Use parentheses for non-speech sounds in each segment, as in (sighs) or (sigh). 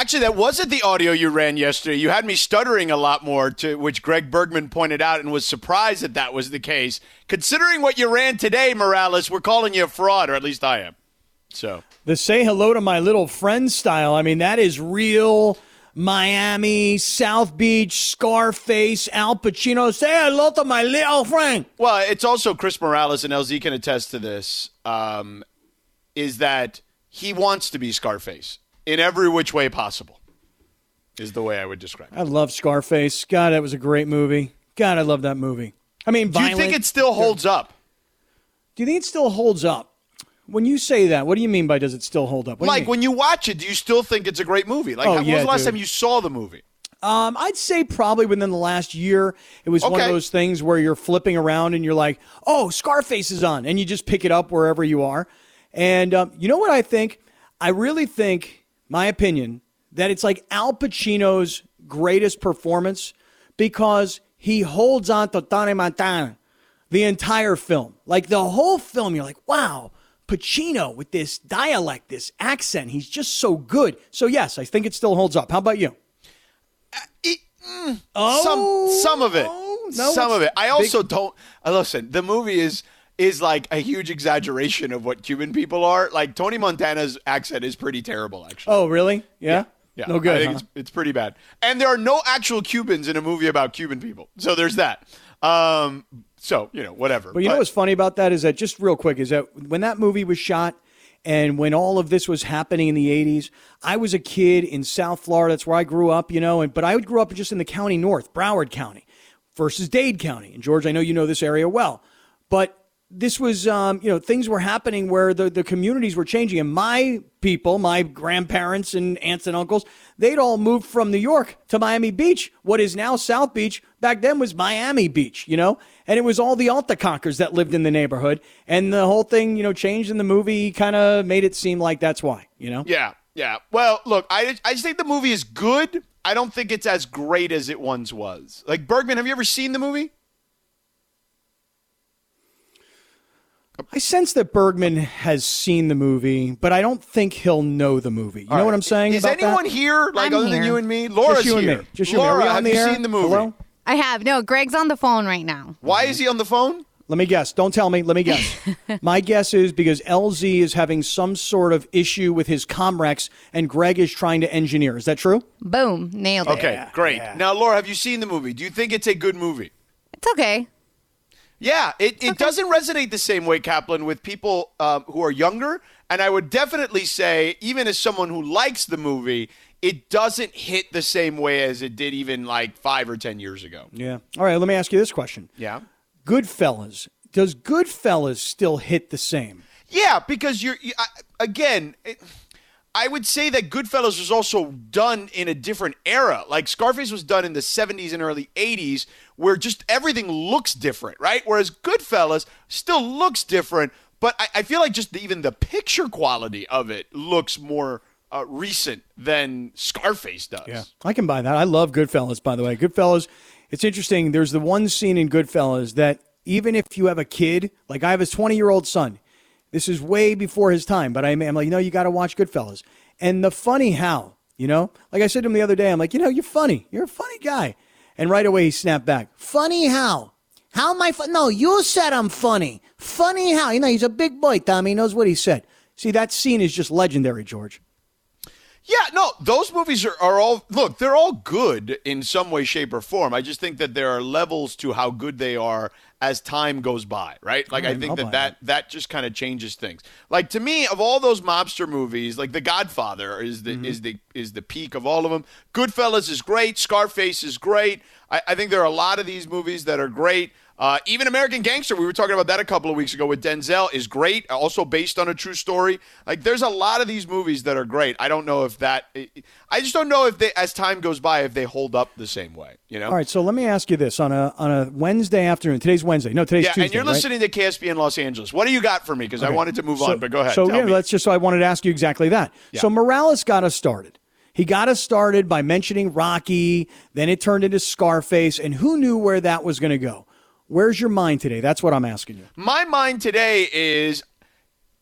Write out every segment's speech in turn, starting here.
Actually, that wasn't the audio you ran yesterday. You had me stuttering a lot more, to which Greg Bergman pointed out and was surprised that that was the case. Considering what you ran today, Morales, we're calling you a fraud, or at least I am. So the say hello to my little friend style. I mean, that is real Miami, South Beach, Scarface, Al Pacino. Say hello to my little friend. Well, it's also Chris Morales, and LZ can attest to this. Um, is that he wants to be Scarface in every which way possible? Is the way I would describe it. I love Scarface. God, that was a great movie. God, I love that movie. I mean, do you think it still holds up? Do you think it still holds up? When you say that, what do you mean by does it still hold up? What like you when you watch it, do you still think it's a great movie? Like, Oh, when yeah, was the last dude. time you saw the movie? Um, I'd say probably within the last year, it was one of those things where you're flipping around and you're like, "Oh, Scarface is on," and you just pick it up wherever you are. And um, you know what I think? I really think, my opinion, that it's like Al Pacino's greatest performance because he holds on to Tony Montana the entire film. Like the whole film, you're like, wow, Pacino with this dialect, this accent, he's just so good. So yes, I think it still holds up. How about you? Oh, some some of it, no, some of it. I big- also don't. Uh, listen, the movie is is like a huge exaggeration of what Cuban people are. Like Tony Montana's accent is pretty terrible, actually. Oh, really? Yeah. Yeah, No good. I think huh? it's, it's pretty bad. And there are no actual Cubans in a movie about Cuban people, so there's that. Um, so you know, whatever. But you know what's funny about that is that just real quick is that when that movie was shot and when all of this was happening in the 80s, I was a kid in South Florida. That's where I grew up, you know, and but I would grew up just in the county north, Broward County versus Dade County. And George, I know you know this area well. But this was, um, you know, things were happening where the, the communities were changing. And my people, my grandparents and aunts and uncles, they'd all moved from New York to Miami Beach. What is now South Beach back then was Miami Beach, you know? And it was all the Alta Conkers that lived in the neighborhood. And the whole thing, you know, changed in the movie, kind of made it seem like that's why, you know? Yeah, yeah. Well, look, I I just think the movie is good. I don't think it's as great as it once was. Like Bergman, have you ever seen the movie? I sense that Bergman has seen the movie, but I don't think he'll know the movie. You know what I'm saying? Is about that? anyone here like I'm other than you and me? Laura's Just you and here. me. Just you and me. Are Laura, we on have the you air? seen the movie? Hello? I have. No, Greg's on the phone right now. Why is he on the phone? Let me guess. Don't tell me. Let me guess. (laughs) My guess is because LZ is having some sort of issue with his Comrex and Greg is trying to engineer. Is that true? Boom. Nailed it. Okay, great. Now, Laura, have you seen the movie? Do you think it's a good movie? It's okay. Yeah, it, it doesn't resonate the same way, Kaplan, with people um, who are younger. And I would definitely say, even as someone who likes the movie, it doesn't hit the same way as it did even like five or 10 years ago. Yeah. All right. Let me ask you this question. Yeah. Goodfellas. Does Goodfellas still hit the same? Yeah, because you're, you, I, again, it, I would say that Goodfellas was also done in a different era. Like Scarface was done in the 70s and early 80s, where just everything looks different, right? Whereas Goodfellas still looks different, but I, I feel like just the, even the picture quality of it looks more uh, recent than Scarface does. Yeah, I can buy that. I love Goodfellas, by the way. Goodfellas, it's interesting. There's the one scene in Goodfellas that even if you have a kid, like I have a 20 year old son, this is way before his time, but I'm, I'm like, no, you got to watch Goodfellas. And the funny how, you know, like I said to him the other day, I'm like, you know, you're funny. You're a funny guy. And right away he snapped back. Funny how? How am I fun? No, you said I'm funny. Funny how? You know, he's a big boy, Tommy. He knows what he said. See, that scene is just legendary, George. Yeah, no, those movies are, are all look, they're all good in some way, shape, or form. I just think that there are levels to how good they are as time goes by, right? Like I Alright, think I'll that that, that just kind of changes things. Like to me, of all those mobster movies, like The Godfather is the mm-hmm. is the is the peak of all of them. Goodfellas is great, Scarface is great. I, I think there are a lot of these movies that are great. Uh, even American Gangster, we were talking about that a couple of weeks ago with Denzel, is great. Also based on a true story. Like, there's a lot of these movies that are great. I don't know if that. I just don't know if they, as time goes by, if they hold up the same way. You know. All right, so let me ask you this on a on a Wednesday afternoon. Today's Wednesday. No, today's yeah, Tuesday. and you're right? listening to KSP in Los Angeles. What do you got for me? Because I wanted to move So- on, but go ahead. So yeah, me. let's just. So I wanted to ask you exactly that. Yeah. So Morales got us started. He got us started by mentioning Rocky. Then it turned into Scarface, and who knew where that was going to go? Where's your mind today? That's what I'm asking you. My mind today is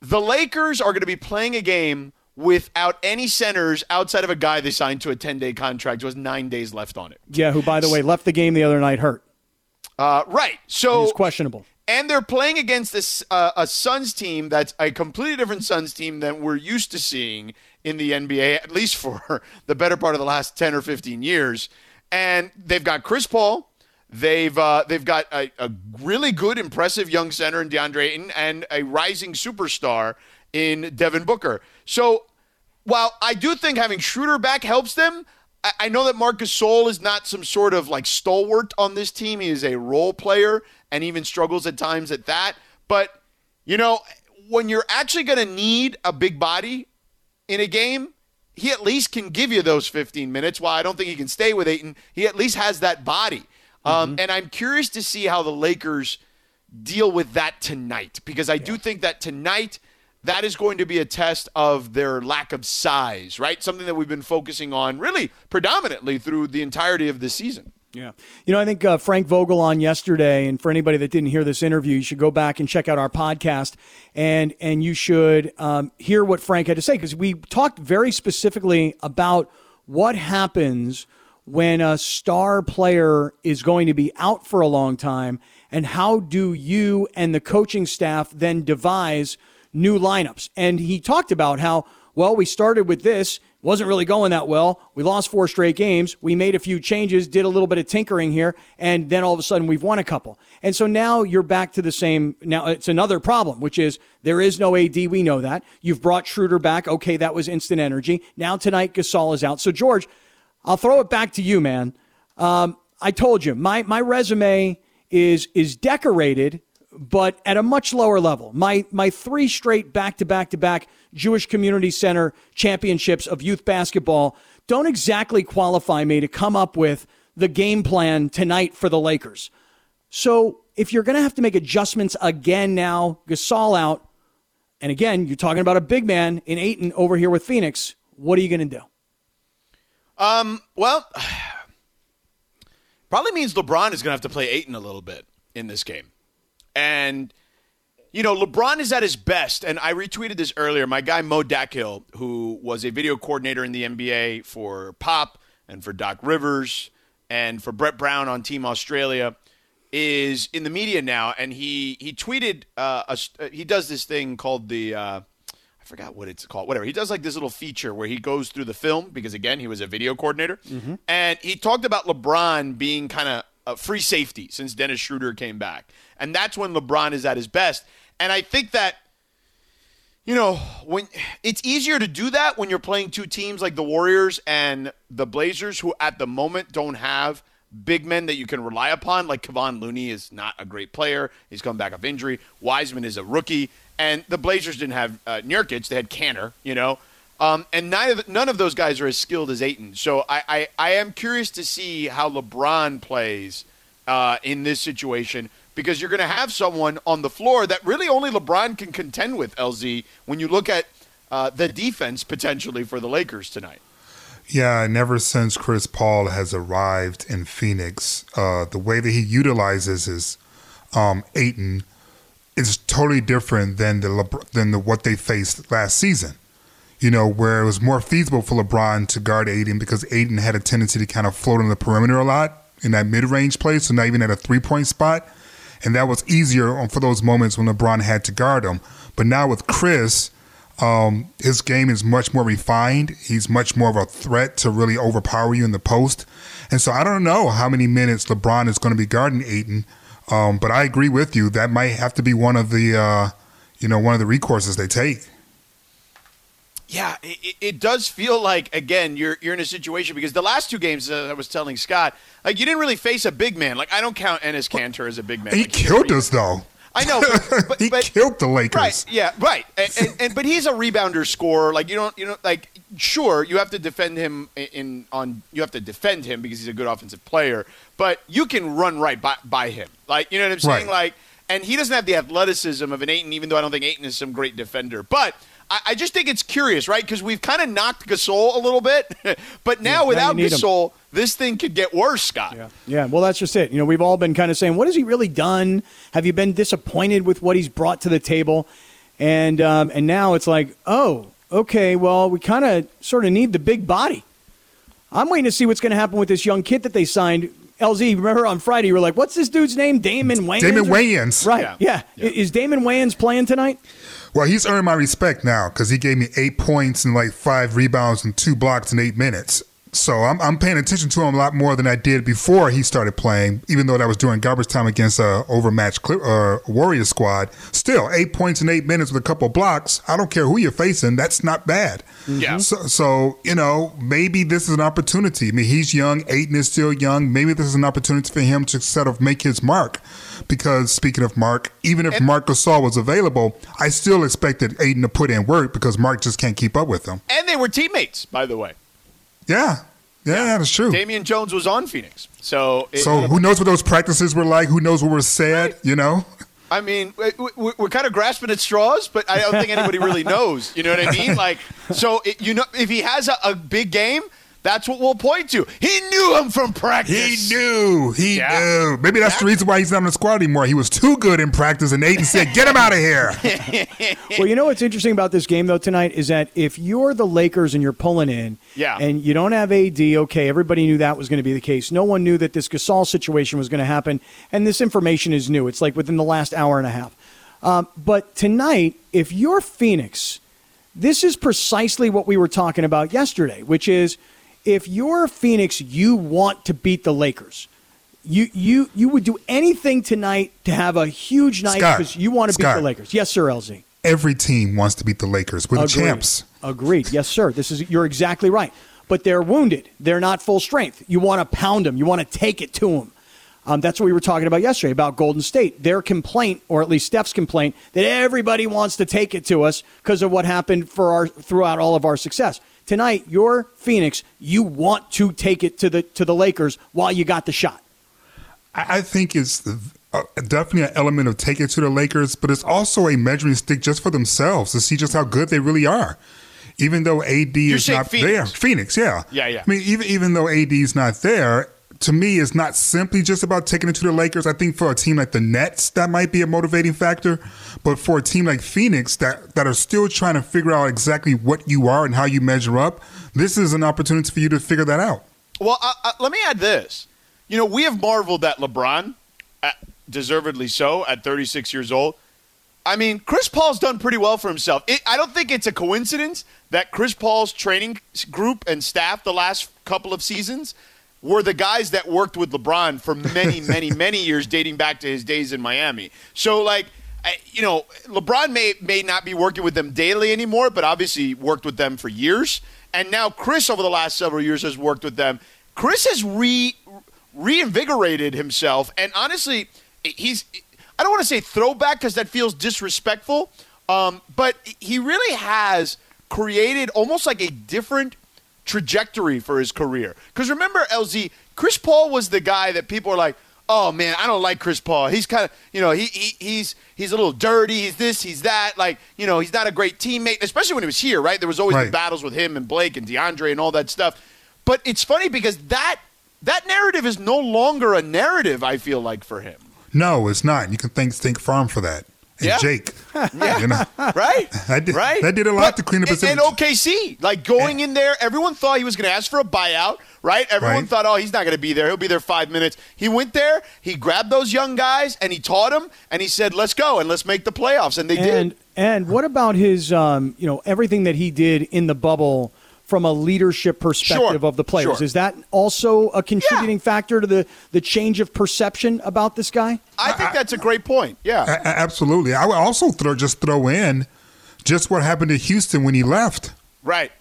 the Lakers are going to be playing a game without any centers outside of a guy they signed to a 10 day contract was nine days left on it. Yeah, who, by the way, left the game the other night hurt. Uh, right. So He's questionable. And they're playing against this uh, a Suns team that's a completely different Suns team than we're used to seeing in the NBA, at least for (laughs) the better part of the last 10 or 15 years. And they've got Chris Paul. They've uh, they've got a, a, really good, impressive young center in DeAndre Ayton and a rising superstar in Devin Booker. So while I do think having Schroeder back helps them, I, I know that Marcus Gasol is not some sort of like stalwart on this team. He is a role player and even struggles at times at that. But you know, when you're actually going to need a big body in a game, he at least can give you those 15 minutes. While I don't think he can stay with Ayton, he at least has that body. Um, mm-hmm. And I'm curious to see how the Lakers deal with that tonight because I yeah. do think that tonight that is going to be a test of their lack of size, right? Something that we've been focusing on really predominantly through the entirety of the season. Yeah. You know, I think uh, Frank Vogel on yesterday, and for anybody that didn't hear this interview, you should go back and check out our podcast and, and you should um, hear what Frank had to say because we talked very specifically about what happens when a star player is going to be out for a long time and how do you and the coaching staff then devise new lineups. And he talked about how, well, we started with this, wasn't really going that well. We lost four straight games. We made a few changes, did a little bit of tinkering here, and then all of a sudden we've won a couple. And so now you're back to the same. Now it's another problem, which is there is no AD. We know that. You've brought Schroeder back. Okay, that was instant energy. Now tonight Gasol is out. So George, I'll throw it back to you, man. Um, I told you my my resume is is decorated but at a much lower level. My my three straight back to back to back Jewish Community Center championships of youth basketball don't exactly qualify me to come up with the game plan tonight for the Lakers. So if you're going to have to make adjustments again now, Gasol out, and again you're talking about a big man in Ayton over here with Phoenix, what are you going to do? Um. Well, (sighs) probably means LeBron is going to have to play Ayton a little bit in this game. And, you know, LeBron is at his best. And I retweeted this earlier. My guy, Mo Dakhil, who was a video coordinator in the NBA for Pop and for Doc Rivers and for Brett Brown on Team Australia, is in the media now. And he, he tweeted, uh, a, he does this thing called the. Uh, forgot what it's called. Whatever. He does like this little feature where he goes through the film because again he was a video coordinator, mm-hmm. and he talked about LeBron being kind of a free safety since Dennis Schroeder came back, and that's when LeBron is at his best. And I think that you know, when it's easier to do that when you're playing two teams like the Warriors and the Blazers, who at the moment don't have big men that you can rely upon. Like Kevon Looney is not a great player; he's come back off injury. Wiseman is a rookie, and the Blazers didn't have uh, Nurkic; they had Kanter. You know, um, and none of, none of those guys are as skilled as Ayton. So I, I, I am curious to see how LeBron plays uh, in this situation because you're going to have someone on the floor that really only LeBron can contend with, LZ, when you look at uh, the defense potentially for the Lakers tonight. Yeah, and ever since Chris Paul has arrived in Phoenix, uh, the way that he utilizes his um, Ayton is totally different than the Lebr- than the, what they faced last season. You know, where it was more feasible for LeBron to guard Ayton because Ayton had a tendency to kind of float on the perimeter a lot in that mid range play, so not even at a three point spot and that was easier for those moments when LeBron had to guard him. But now with Chris, um, his game is much more refined. He's much more of a threat to really overpower you in the post. And so I don't know how many minutes LeBron is going to be guarding Ayton, um, but I agree with you. That might have to be one of the, uh, you know, one of the recourses they take. Yeah, it, it, does feel like again you're you're in a situation because the last two games uh, I was telling Scott like you didn't really face a big man. Like I don't count Enes Kanter as a big man. He like, killed us though. I know, but, (laughs) but, he but, killed the Lakers. Right? Yeah, right. And, and, and, but he's a rebounder scorer. Like you don't you know like sure you have to defend him in, in on you have to defend him because he's a good offensive player. But you can run right by, by him. Like you know what I'm saying? Right. Like and he doesn't have the athleticism of an Ayton, even though I don't think Ayton is some great defender. But I, I just think it's curious, right? Because we've kind of knocked Gasol a little bit, (laughs) but now yeah, without now Gasol, him. This thing could get worse, Scott. Yeah. yeah, well, that's just it. You know, we've all been kind of saying, what has he really done? Have you been disappointed with what he's brought to the table? And um, and now it's like, oh, okay, well, we kind of sort of need the big body. I'm waiting to see what's going to happen with this young kid that they signed. LZ, remember on Friday you were like, "What's this dude's name?" Damon Wayans. Damon or- Wayans. Right? Yeah. Yeah. Yeah. Is Damon Wayans playing tonight? Well, he's earned my respect now because he gave me eight points and like five rebounds and two blocks in eight minutes. So I'm, I'm paying attention to him a lot more than I did before he started playing, even though that was during garbage time against a overmatched Clip, uh, Warrior squad. Still, eight points in eight minutes with a couple blocks. I don't care who you're facing. That's not bad. Yeah. So, so, you know, maybe this is an opportunity. I mean, he's young. Ayton is still young. Maybe this is an opportunity for him to sort of make his mark. Because speaking of Mark, even if Mark Gasol was available, I still expected Ayton to put in work because Mark just can't keep up with him. And they were teammates, by the way. Yeah, yeah, that's true. Damian Jones was on Phoenix. So, it- So who knows what those practices were like? Who knows what was said? You know. I mean, we- we- we're kind of grasping at straws, but I don't think anybody really (laughs) knows. You know what I mean? Like, so it, you know, if he has a, a big game, that's what we'll point to. He knew him from practice. He knew. He Yeah. knew. Maybe that's the reason why he's not on the squad anymore. He was too good in practice, and Ayton said, "Get him out of here." (laughs) well, you know what's interesting about this game though tonight is that if you're the Lakers and you're pulling in, Yeah. and you don't have AD, okay, everybody knew that was going to be the case. No one knew that this Gasol situation was going to happen, and this information is new. It's like within the last hour and a half. Um, but tonight, if you're Phoenix, this is precisely what we were talking about yesterday, which is if you're Phoenix, you want to beat the Lakers. You you you would do anything tonight to have a huge night Scott, because you want to beat the Lakers. Yes, sir, LZ. Every team wants to beat the Lakers. We're the Agreed. champs. Agreed. Yes, sir. This is you're exactly right. But they're wounded. They're not full strength. You want to pound them. You want to take it to them. Um, that's what we were talking about yesterday about Golden State. Their complaint, or at least Steph's complaint, that everybody wants to take it to us because of what happened for our throughout all of our success. Tonight, you're Phoenix. You want to take it to the to the Lakers while you got the shot. I I think it's uh, definitely an element of take it to the Lakers, but it's also a measuring stick just for themselves to see just how good they really are. Even though AD is not Phoenix. there, Phoenix, yeah, Yeah, yeah. I mean, even even though AD is not there, to me, it's not simply just about taking it to the Lakers. I think for a team like the Nets, that might be a motivating factor, but for a team like Phoenix that that are still trying to figure out exactly what you are and how you measure up, this is an opportunity for you to figure that out. Well, let me add this. You know, we have marveled at LeBron, uh, deservedly so, at 36 years old. I mean, Chris Paul's done pretty well for himself. It, I don't think it's a coincidence that Chris Paul's training group and staff the last couple of seasons were the guys that worked with LeBron for many, (laughs) many, many years, dating back to his days in Miami. So, like, you know, LeBron may may not be working with them daily anymore, but obviously worked with them for years. And now Chris, over the last several years, has worked with them. Chris has re reinvigorated himself, and honestly, he's I don't want to say throwback because that feels disrespectful, um, but he really has created almost like a different trajectory for his career. Because remember, LZ, Chris Paul was the guy that people are like, oh man, I don't like Chris Paul. He's kind of, you know, he, he he's he's a little dirty. He's this, he's that. Like, you know, he's not a great teammate, especially when he was here, right? There was always the battles with him and Blake and DeAndre and all that stuff. But it's funny because that that narrative is no longer a narrative. I feel like for him, No, it's not. You can thank State Farm for that. And Yeah. Jake. Yeah. (laughs) You know, right? (laughs) That did- right? that did a lot to clean up and, his and image. OKC, like going in there, everyone thought he was going to ask for a buyout, right? Everyone Right. thought, oh, he's not going to be there. He'll be there five minutes. He went there, he grabbed those young guys, and he taught them, and he said, let's go and let's make the playoffs, and they And did. and what about his um, you know everything that he did in the bubble from a leadership perspective Sure, of the players? sure. Is that also a contributing factor to the the change of perception about this guy? I think that's a great point. Yeah. A- a- absolutely. I would also throw just throw in just what happened to Houston when he left. right.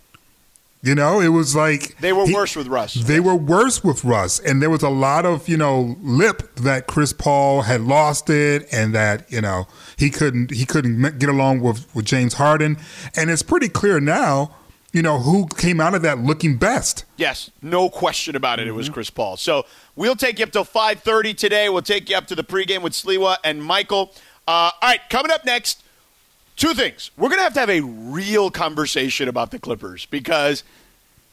You know, it was like They were he- worse with Russ. They were worse with Russ, and there was a lot of you know lip that Chris Paul had lost it, and that you know he couldn't he couldn't get along with with James Harden, and it's pretty clear now, you know who came out of that looking best. Yes, no question about it. It was Chris Paul. So we'll take you up till five thirty today. We'll take you up to the pregame with Sliwa and Michael. Uh, all right, coming up next, two things. We're gonna have to have a real conversation about the Clippers because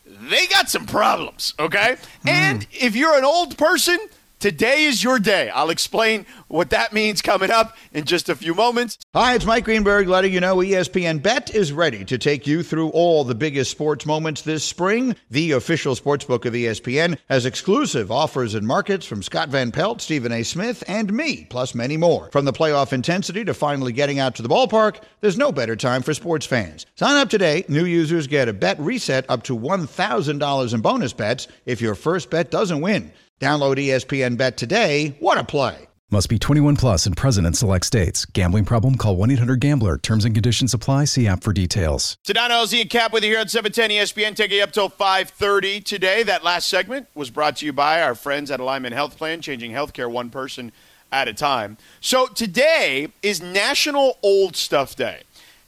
they got some problems. Okay, and if you're an old person. Today is your day. I'll explain what that means coming up in just a few moments. Hi, it's Mike Greenberg letting you know ESPN Bet is ready to take you through all the biggest sports moments this spring. The official sportsbook of E ESPN has exclusive offers and markets from Scott Van Pelt, Stephen A. Smith, and me, plus many more. From the playoff intensity to finally getting out to the ballpark, there's no better time for sports fans. Sign up today. New users get a bet reset up to $1,000 in bonus bets if your first bet doesn't win. Download ESPN Bet today. What a play! Must be 21 plus and present in select states. Gambling problem? Call 1 800 Gambler. Terms and conditions apply. See app for details. Sedano LZ and Kap with you here on 710 ESPN, taking you up till 5:30 today. That last segment was brought to you by our friends at Alignment Health Plan, changing healthcare one person at a time. So today is National Old Stuff Day,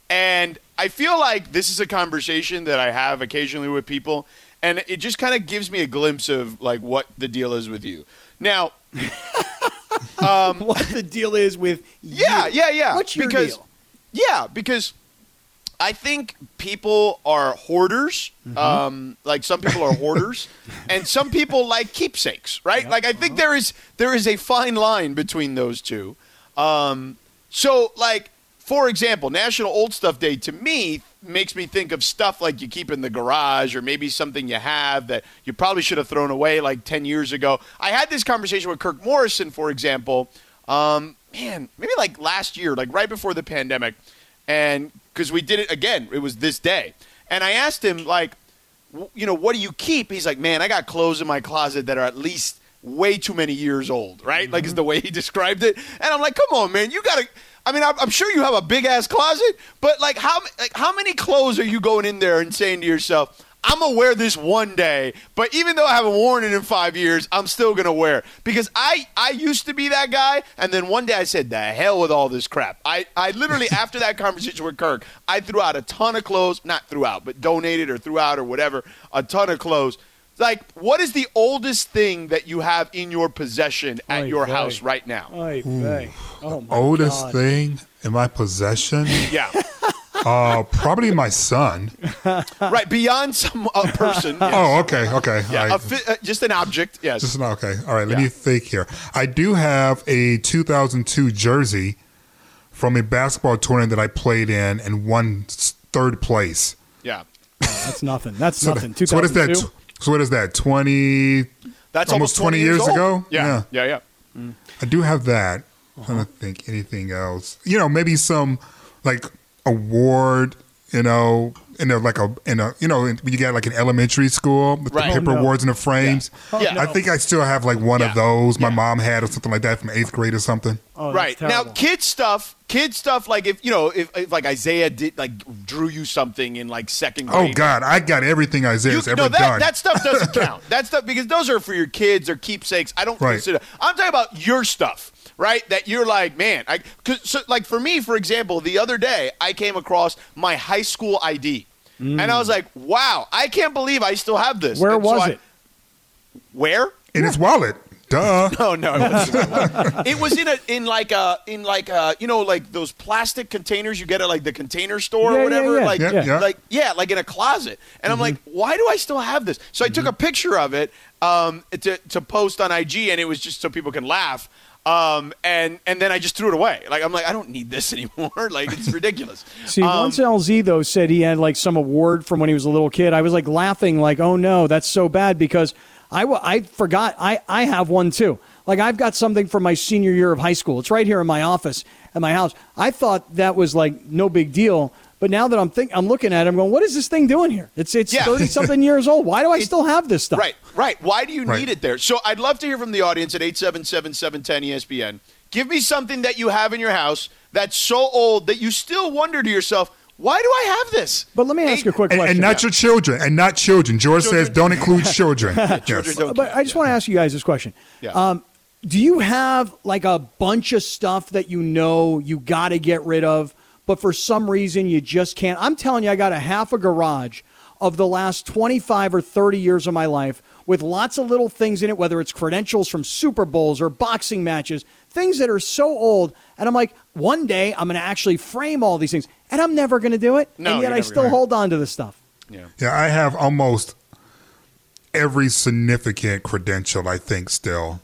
and I feel like this is a conversation that I have occasionally with people, and it just kind of gives me a glimpse of like what the deal is with you. Now, (laughs) what the deal is with Yeah, you. yeah, yeah. What's your because, deal? Yeah, because I think people are hoarders. Mm-hmm. Um, like some people are hoarders, (laughs) and some people like keepsakes, right? Like I think Uh-huh. there is there is a fine line between those two. Um, so, like for example, National Old Stuff Day to me makes me think of stuff like you keep in the garage or maybe something you have that you probably should have thrown away like 10 years ago. I had this conversation with Kirk Morrison, for example, um, man, maybe like last year, like right before the pandemic. And because we did it again, it was this day. And I asked him, like, w- you know, what do you keep? He's like, man, I got clothes in my closet that are at least way too many years old, right? Like, is the way he (laughs) described it. And I'm like, come on, man, you got to. I mean, I'm I'm sure you have a big ass closet, but like, how like how many clothes are you going in there and saying to yourself, I'm gonna wear this one day, but even though I haven't worn it in five years, I'm still gonna wear it because I I used to be that guy, and then one day I said, "The hell with all this crap." I I literally (laughs) after that conversation with Kirk, I threw out a ton of clothes, not threw out, but donated or threw out or whatever, a ton of clothes. Like, what is the oldest thing that you have in your possession at Oy your vey. house right now? Oy vey. Oh my Oldest God. thing in my possession, Yeah, (laughs) uh, probably my son. (laughs) right beyond some uh, person. (laughs) yes. Oh, okay, okay. yeah, all a right. fi- uh, just an object. Yes. Just not okay. All right, let Yeah. me think here. I do have a 2002 jersey from a basketball tournament that I played in and won third place. yeah. That's nothing. That's So, nothing. that- so what is that? 2002? So what is that? 20? That's Almost almost 20 years old. ago? Yeah, yeah, yeah. I do have that. I'm trying Uh-huh. to think anything else. You know, maybe some like award. You know, in a like a in a you know when you got like an elementary school with Right. the paper Oh, no. awards and the frames. Yeah. Oh, I think I still have like one Yeah. of those. My Yeah. mom had or something like that from eighth grade or something. Oh, that's right now, terrible. kid stuff, kid stuff. Like if you know, if, if like Isaiah did like drew you something in like second oh, grade. Oh. God, I got everything You, Isaiah's ever no, that, done. that stuff doesn't (laughs) count. That stuff because those are for your kids or keepsakes. I don't Right. consider. I'm talking about your stuff, right? That you're like, man, I cause, so, like for me, for example, the other day I came across my high school ID, and I was mm. like, wow, I can't believe I still have this. Where And so was I- it? Where? in his wallet. Duh. (laughs) No, no, it wasn't. (laughs) it was in a in like a in like a you know like those plastic containers you get at like the container store Yeah, or whatever. yeah. Like Yeah, yeah. like yeah, like in a closet. And I'm mm-hmm. like, why do I still have this? So I took mm-hmm. a picture of it um, to to post on IG, and it was just so people can laugh. Um, and and then I just threw it away. Like I'm like, I don't need this (laughs) anymore. like it's (laughs) ridiculous. See, Um, once LZ though said he had like some award from when he was a little kid, I was like laughing, like, "Oh no, that's so bad," because I I forgot I I have one too. Like I've got something from my senior year of high school. It's right here in my office at my house. I thought that was like no big deal, but now that I'm think I'm looking at it, I'm going, "What is this thing doing here?" It's it's Yeah. thirty something years old. Why do I (laughs) still have this stuff? Right, right. Why do you Right. need it there? So I'd love to hear from the audience at 877-710-ESPN. Give me something that you have in your house that's so old that you still wonder to yourself, why do I have this? But let me ask you a quick And, question. and not your children. And not children. George Children- says don't include (laughs) children. Children yes. don't but count. I just want to ask you guys this question. Yeah. Um, do you have like a bunch of stuff that you know you got to get rid of, but for some reason you just can't? I'm telling you, I got a half a garage of the last 25 or 30 years of my life with lots of little things in it, whether it's credentials from Super Bowls or boxing matches, things that are so old. And I'm like, one day I'm going to actually frame all these things, and I'm never going to do it. No, and yet I still gonna. hold on to this stuff. Yeah. Yeah, I have almost every significant credential, I think, still.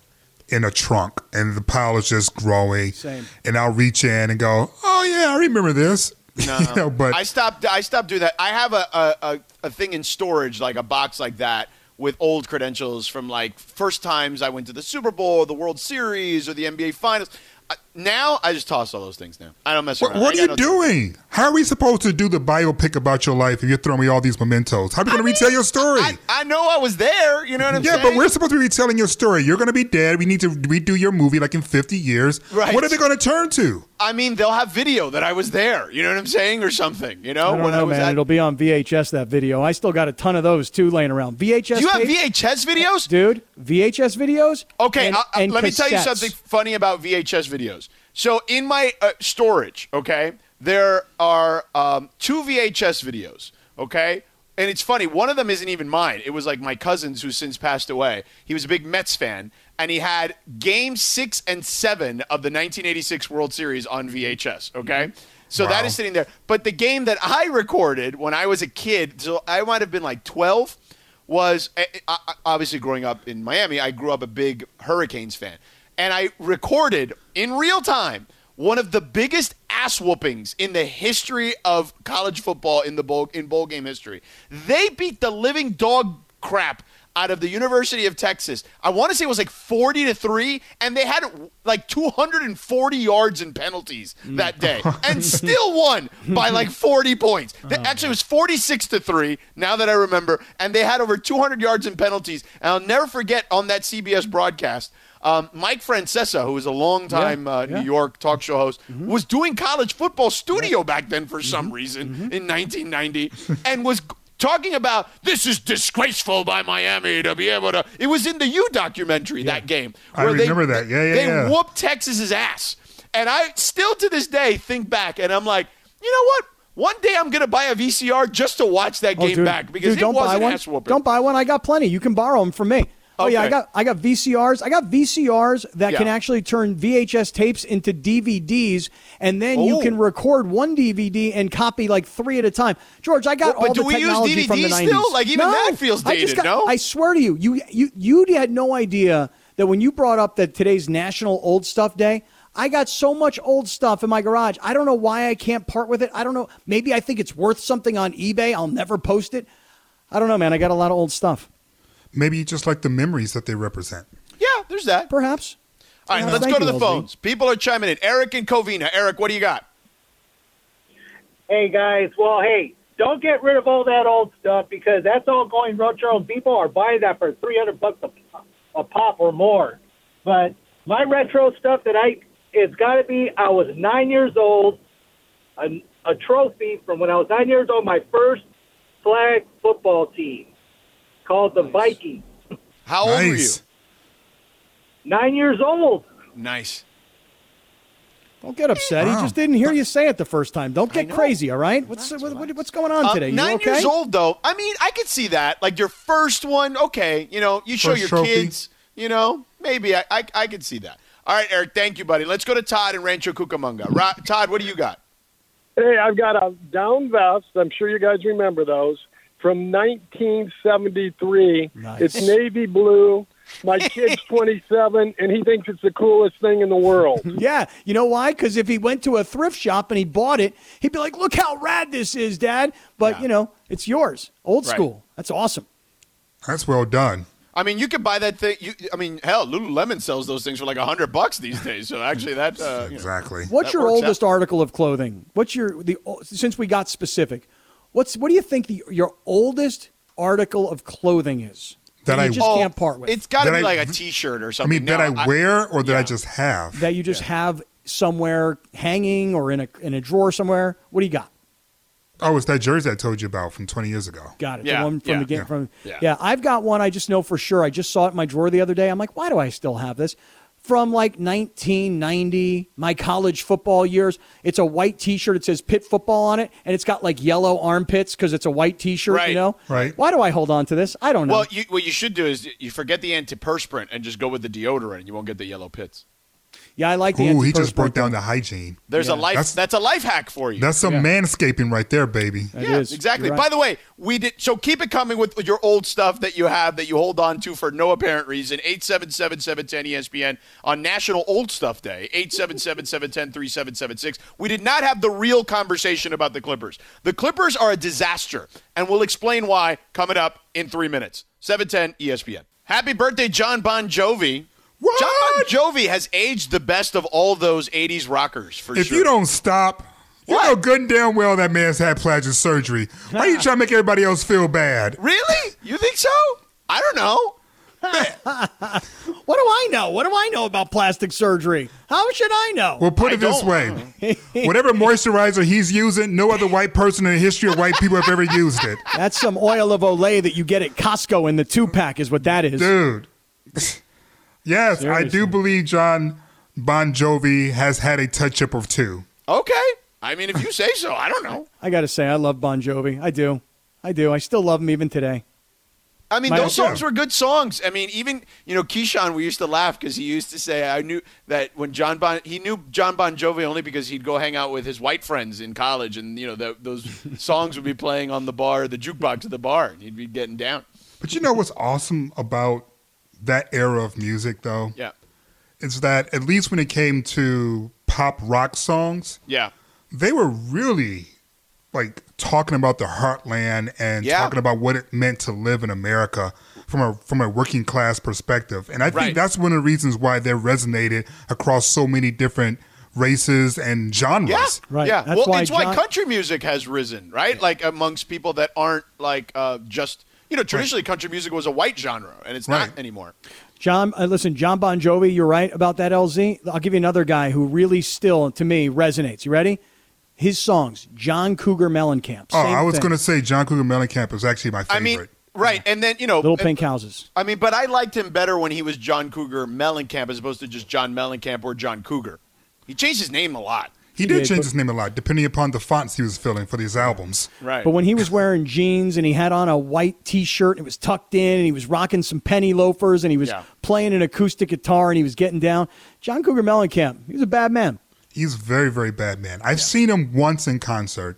In a trunk, and the pile is just growing. Same. And I'll reach in and go, "Oh yeah, I remember this." No, (laughs) you know, but I stopped. I stopped doing that. I have a, a, a, a thing in storage, like a box like that, with old credentials from like first times I went to the Super Bowl, or the World Series, or the NBA Finals. I, now I just toss all those things now. I don't mess what, around. what I are you no- doing? How are we supposed to do the biopic about your life if you're throwing me all these mementos? How are we going to retell your story? I, I know I was there. You know what I'm yeah, saying? Yeah, but we're supposed to be retelling your story. You're going to be dead. We need to redo your movie like in 50 years. Right. What are they going to turn to? I mean, they'll have video that I was there. You know what I'm saying, or something. You know, I don't when know, I was man. at- It'll be on VHS that video. I still got a ton of those too laying around. VHS. Do you have tapes? VHS videos? dude? VHS videos. Okay, and- I- I- and let me tell you something funny about VHS videos. So in my uh, storage, okay, there are um, two VHS videos, okay, and it's funny. One of them isn't even mine. It was like my cousin's, who's since passed away. He was a big Mets fan, and he had Game Six and Seven of the 1986 World Series on VHS. Okay. So that Wow. is sitting there. But the game that I recorded when I was a kid, so I might have been like 12, was eh, eh, I- obviously growing up in Miami, I grew up a big Hurricanes fan. And I recorded in real time one of the biggest ass whoopings in the history of college football in the bowl in bowl game history. They beat the living dog crap out of the University of Texas. I want to say it was like 40 to 3 and they had like 240 yards in penalties mm. that day (laughs) and still won by like 40 points. They- oh, actually it was 46 to 3 now that I remember and they had over 200 yards in penalties. And I'll never forget on that CBS broadcast um, Mike Francesa, who was a longtime uh, yeah. New York talk show host, was doing college football studio back then for some reason in 1990, (laughs) and was talking about this is disgraceful by Miami to be able to. It was in the U documentary that game. I where they- remember that. Yeah, yeah, They yeah. whooped Texas's ass, and I still to this day think back, and I'm like, you know what? One day I'm gonna buy a VCR just to watch that Oh, game dude, back because dude, it don't was buy an one. ass whooping. Don't buy one. I got plenty. You can borrow them from me. Oh yeah, I got I got VCRs. I got VCRs that can actually turn VHS tapes into DVDs, and then you Oh. can record one DVD and copy like three at a time. George, I got But all the technology from the 90s. still? Like, even No, that feels I dated, got- no? I swear to you, you you you had no idea that when you brought up that today's National Old Stuff Day. I got so much old stuff in my garage. I don't know why I can't part with it. I don't know. Maybe I think it's worth something on eBay. I'll never post it. I don't know, man. I got a lot of old stuff. Maybe you just like the memories that they represent. Yeah, there's that. Perhaps. All right, Yeah, let's thank go to the LZ. phones. People are chiming in. Eric and Covina. Eric, what do you got? Hey guys, well, hey, don't get rid of all that old stuff because that's all going retro. and People are buying that for three hundred bucks a, a pop or more. But my retro stuff that I, it's got to be. I was nine years old. A, a trophy from when I was nine years old. My first flag football team called the Viking. How old were you? Nine years old. Nice. Don't get upset. He just didn't hear you say it the first time. Don't get crazy, all right? What's what, what- what's going on Uh, today? You nine okay? years old, though. I mean, I could see that. Like your first one, okay. You know, you show First your trophy. kids. You know, maybe I, I I could see that. All right, Eric. Thank you, buddy. Let's go to Todd in Rancho Cucamonga. Ro- Todd, what do you got? Hey, I've got a down vest. I'm sure you guys remember those from 1973. Nice. It's navy blue. My kid's (laughs) 27, and he thinks it's the coolest thing in the world. (laughs) Yeah, you know why? Because if he went to a thrift shop and he bought it, he'd be like, "Look how rad this is, Dad!" But you know, it's yours, old Right. school. That's awesome. That's well done. I mean, you could buy that thing. You, I mean, hell, Lululemon sells those things for like a hundred bucks these days. So actually, that uh, you know. Exactly. What's That your oldest out. article of clothing? What's your the since we got specific? What's what do you think the your oldest article of clothing is That you I- just Oh, can't part with? It's got to be I- like a T-shirt or something. I something. mean, that No, I wear or that yeah. I just have. that you just have somewhere hanging or in a in a drawer somewhere. What do you got? Oh, it's that jersey I told you about from 20 years ago. Got it. Yeah, the one from yeah, the game yeah. from Yeah. yeah. I've got one. I just know for sure. I just saw it in my drawer the other day. I'm like, why do I still have this? From like 1990, my college football years. It's a white T-shirt. It says Pitt football on it, and it's got like yellow armpits because it's a white T-shirt. Right. You know. Right. Why do I hold on to this? I don't know. Well, you, what you should do is you forget the antiperspirant and just go with the deodorant, and you won't get the yellow pits. Yeah, I like the. Ooh, he just broke down the hygiene. There's a life. That's- That's, a life hack for you. That's some Yeah. manscaping right there, baby. That yeah, is. exactly. You're By the way, we did so keep it coming with your old stuff that you have that you hold on to for no apparent reason. 877-710-ESPN on National Old Stuff Day. 877-710-3776. We did not have the real conversation about the Clippers. The Clippers are a disaster, and we'll explain why coming up in 3 minutes. 710 ESPN. Happy birthday John Bon Jovi. What? John Bon Jovi has aged the best of all those 80s rockers for sure. If sure. you don't stop, you What? know good and damn well that man's had plastic surgery. Why are you trying to make everybody else feel bad? Really? You think so? I don't know. (laughs) What do I know? What do I know about plastic surgery? How should I know? Well, put I it this don't. way: whatever moisturizer he's using, no other white person in the history of white people have ever used it, That's some oil of Olay that you get at Costco in the two pack, is what that is. dude. Yes, I do believe John Bon Jovi has had a touch up of two. Okay. I mean, if you say so, I don't know. I got to say, I love Bon Jovi. I do. I do. I still love him even today. I mean, My- those songs Yeah. were good songs. I mean, even you know, Keyshawn, we used to laugh because he used to say, "I knew that when John Bon, he knew John Bon Jovi only because he'd go hang out with his white friends in college, and you know, the, those (laughs) songs would be playing on the bar, the jukebox at the bar, and he'd be getting down." But you know what's awesome about that era of music, though, Yeah, is that at least when it came to pop rock songs, yeah, they were really like talking about the heartland and Yeah. talking about what it meant to live in America from a from a working class perspective. And I think Right. that's one of the reasons why they resonated across so many different races and genres. yeah, Right. Yeah, That's well, why it's why country music has risen, right? Like amongst people that aren't like uh, just you know, traditionally country music was a white genre, and it's Right. not anymore. John, uh, listen, John Bon Jovi, you're right about that, LZ. I'll give you another guy who really still, to me, resonates. You ready? His songs, John Cougar Mellencamp. Oh, I was going to say John Cougar Mellencamp is actually my favorite. I mean, right, and then you know, Little Pink Houses. I mean, but I liked him better when he was John Cougar Mellencamp as opposed to just John Mellencamp or John Cougar. He changed his name a lot. He did did, change his name a lot depending upon the fonts he was filling for these albums. Right. But when he was wearing jeans and he had on a white T-shirt and it was tucked in and he was rocking some penny loafers and he was Yeah. playing an acoustic guitar and he was getting down, John Cougar Mellencamp, he was a bad man. He's a very, very bad man. I've seen him once in concert.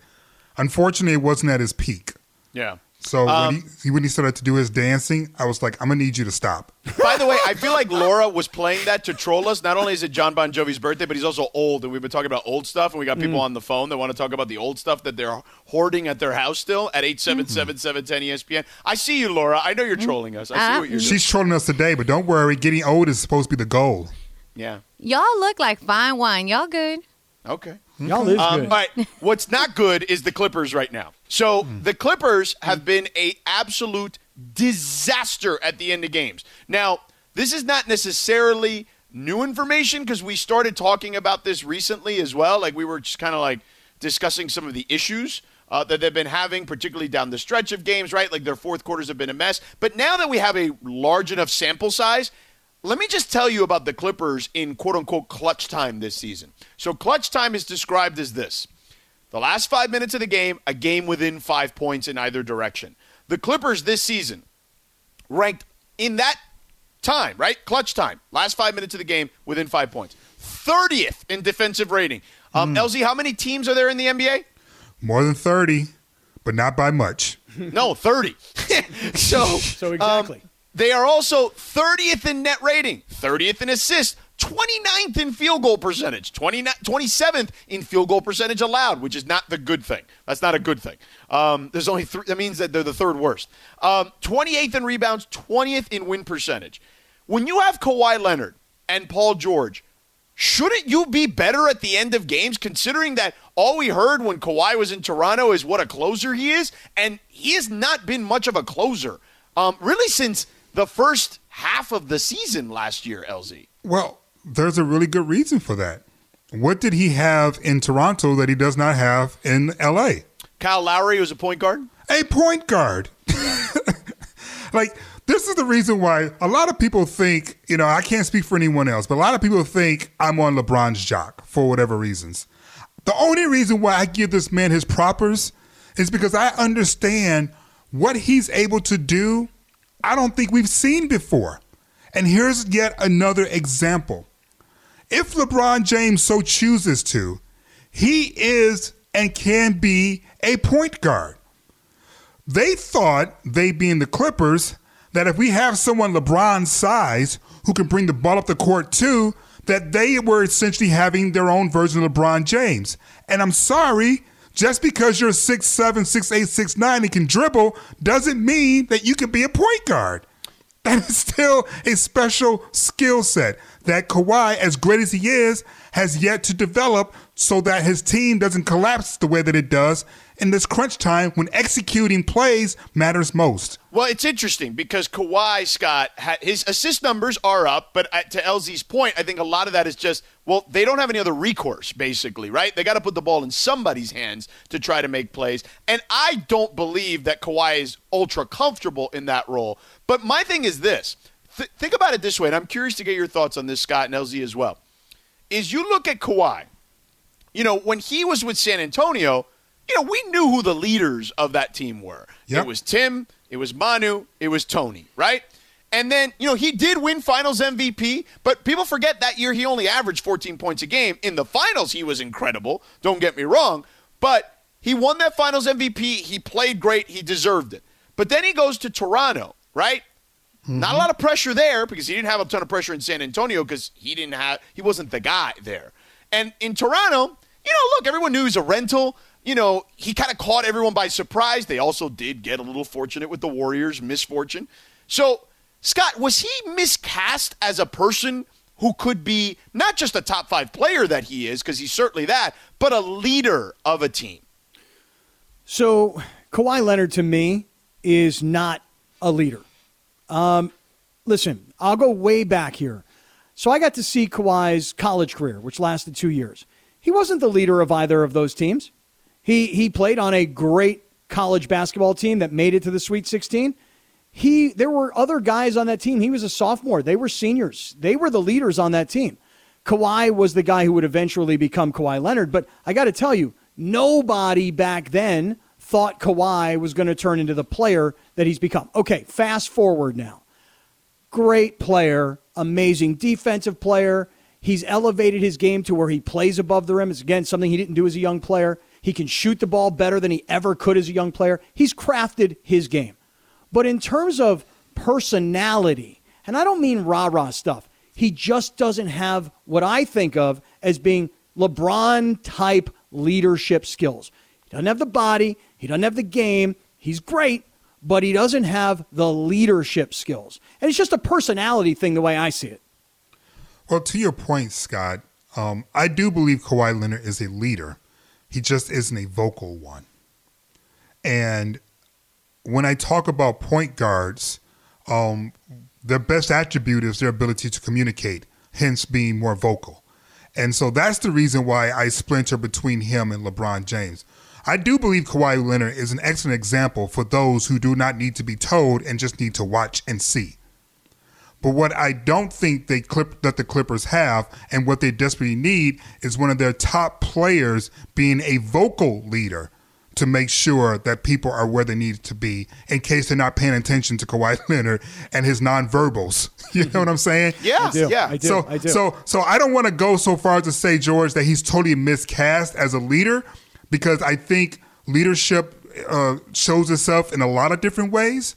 Unfortunately, it wasn't at his peak. yeah. So Um, when, he, when he started to do his dancing, I was like, I'm gonna need you to stop. By the way, I feel like (laughs) Laura was playing that to troll us. Not only is it John Bon Jovi's birthday, but he's also old, and we've been talking about old stuff, and we got people on the phone that want to talk about the old stuff that they're hoarding at their house still at 877-710-ESPN. I see you, Laura. I know you're trolling us. I see Uh, what you're doing. She's trolling us today, but don't worry, getting old is supposed to be the goal. Yeah. Y'all look like fine wine. Y'all good. Okay. Y'all is Um, good. all right. What's not good is the Clippers right now. So the Clippers have been a absolute disaster at the end of games. Now, this is not necessarily new information because we started talking about this recently as well. Like we were just kind of like discussing some of the issues. Uh, that they've been having, particularly down the stretch of games, right? Like their fourth quarters have been a mess. But now that we have a large enough sample size, let me just tell you about the Clippers in quote unquote clutch time this season. So, clutch time is described as this the last five minutes of the game, a game within five points in either direction. The Clippers this season ranked in that time, right? Clutch time, last five minutes of the game within five points. 30th in defensive rating. Um, LZ, how many teams are there in the NBA? More than 30, but not by much. No, 30. (laughs) so, So um, exactly. they are also 30th in net rating, 30th in assists, 29th in field goal percentage, 27th in field goal percentage allowed, which is not the good thing. That's not a good thing. Um, there's only three. That means that they're the third worst. Um, 28th in rebounds, 20th in win percentage. When you have Kawhi Leonard and Paul George, shouldn't you be better at the end of games considering that all we heard when Kawhi was in Toronto is what a closer he is? And he has not been much of a closer, um, really, since the first half of the season last year, LZ. Well, there's a really good reason for that. What did he have in Toronto that he does not have in LA? Kyle Lowry was a point guard. A point guard. (laughs) like, this is the reason why a lot of people think, you know, I can't speak for anyone else, but a lot of people think I'm on LeBron's jock for whatever reasons. The only reason why I give this man his propers is because I understand what he's able to do. I don't think we've seen before. And here's yet another example. If LeBron James so chooses to, he is and can be a point guard. They thought, they being the Clippers, that if we have someone LeBron's size who can bring the ball up the court too, that they were essentially having their own version of LeBron James. And I'm sorry, just because you're 6'7, 6'8, 6'9 and can dribble doesn't mean that you can be a point guard. That is still a special skill set that Kawhi, as great as he is, has yet to develop so that his team doesn't collapse the way that it does in this crunch time when executing plays matters most. Well, it's interesting because Kawhi Scott his assist numbers are up, but to LZ's point, I think a lot of that is just well, they don't have any other recourse, basically, right? They got to put the ball in somebody's hands to try to make plays, and I don't believe that Kawhi is ultra comfortable in that role. But my thing is this: Th- think about it this way, and I'm curious to get your thoughts on this, Scott and LZ as well. Is you look at Kawhi, you know, when he was with San Antonio you know, we knew who the leaders of that team were. Yep. It was Tim, it was Manu, it was Tony, right? And then, you know, he did win finals MVP, but people forget that year he only averaged 14 points a game. In the finals, he was incredible. Don't get me wrong. But he won that finals MVP. He played great. He deserved it. But then he goes to Toronto, right? Mm-hmm. Not a lot of pressure there because he didn't have a ton of pressure in San Antonio because he didn't have he wasn't the guy there. And in Toronto, you know, look, everyone knew he was a rental you know, he kind of caught everyone by surprise. They also did get a little fortunate with the Warriors' misfortune. So, Scott, was he miscast as a person who could be not just a top five player that he is, because he's certainly that, but a leader of a team? So, Kawhi Leonard to me is not a leader. Um, listen, I'll go way back here. So, I got to see Kawhi's college career, which lasted two years. He wasn't the leader of either of those teams. He he played on a great college basketball team that made it to the Sweet 16. He there were other guys on that team. He was a sophomore. They were seniors. They were the leaders on that team. Kawhi was the guy who would eventually become Kawhi Leonard, but I got to tell you, nobody back then thought Kawhi was going to turn into the player that he's become. Okay, fast forward now. Great player, amazing defensive player. He's elevated his game to where he plays above the rim. It's again something he didn't do as a young player. He can shoot the ball better than he ever could as a young player. He's crafted his game. But in terms of personality, and I don't mean rah rah stuff, he just doesn't have what I think of as being LeBron type leadership skills. He doesn't have the body, he doesn't have the game. He's great, but he doesn't have the leadership skills. And it's just a personality thing the way I see it. Well, to your point, Scott, um, I do believe Kawhi Leonard is a leader. He just isn't a vocal one. And when I talk about point guards, um, their best attribute is their ability to communicate, hence being more vocal. And so that's the reason why I splinter between him and LeBron James. I do believe Kawhi Leonard is an excellent example for those who do not need to be told and just need to watch and see. But what I don't think they clip that the Clippers have and what they desperately need is one of their top players being a vocal leader to make sure that people are where they need to be in case they're not paying attention to Kawhi (laughs) Leonard and his nonverbals. (laughs) You know what I'm saying? Yeah, I yeah. I do, so, I do. so, so I don't want to go so far as to say George that he's totally miscast as a leader because I think leadership uh, shows itself in a lot of different ways.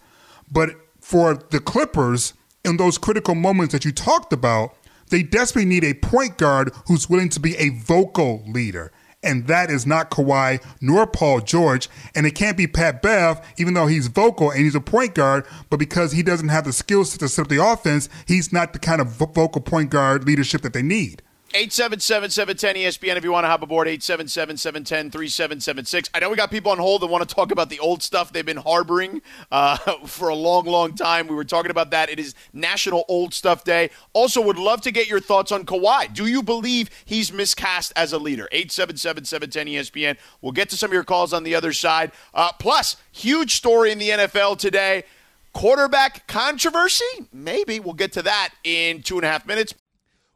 But for the Clippers, in those critical moments that you talked about, they desperately need a point guard who's willing to be a vocal leader. And that is not Kawhi nor Paul George. And it can't be Pat Bev, even though he's vocal and he's a point guard, but because he doesn't have the skills to set up the offense, he's not the kind of vocal point guard leadership that they need. 877 710 ESPN if you want to hop aboard 877 710 3776. I know we got people on hold that want to talk about the old stuff they've been harboring uh, (laughs) for a long, long time. We were talking about that. It is National Old Stuff Day. Also, would love to get your thoughts on Kawhi. Do you believe he's miscast as a leader? 877 710 ESPN. We'll get to some of your calls on the other side. Uh, plus, huge story in the NFL today. Quarterback controversy? Maybe. We'll get to that in two and a half minutes.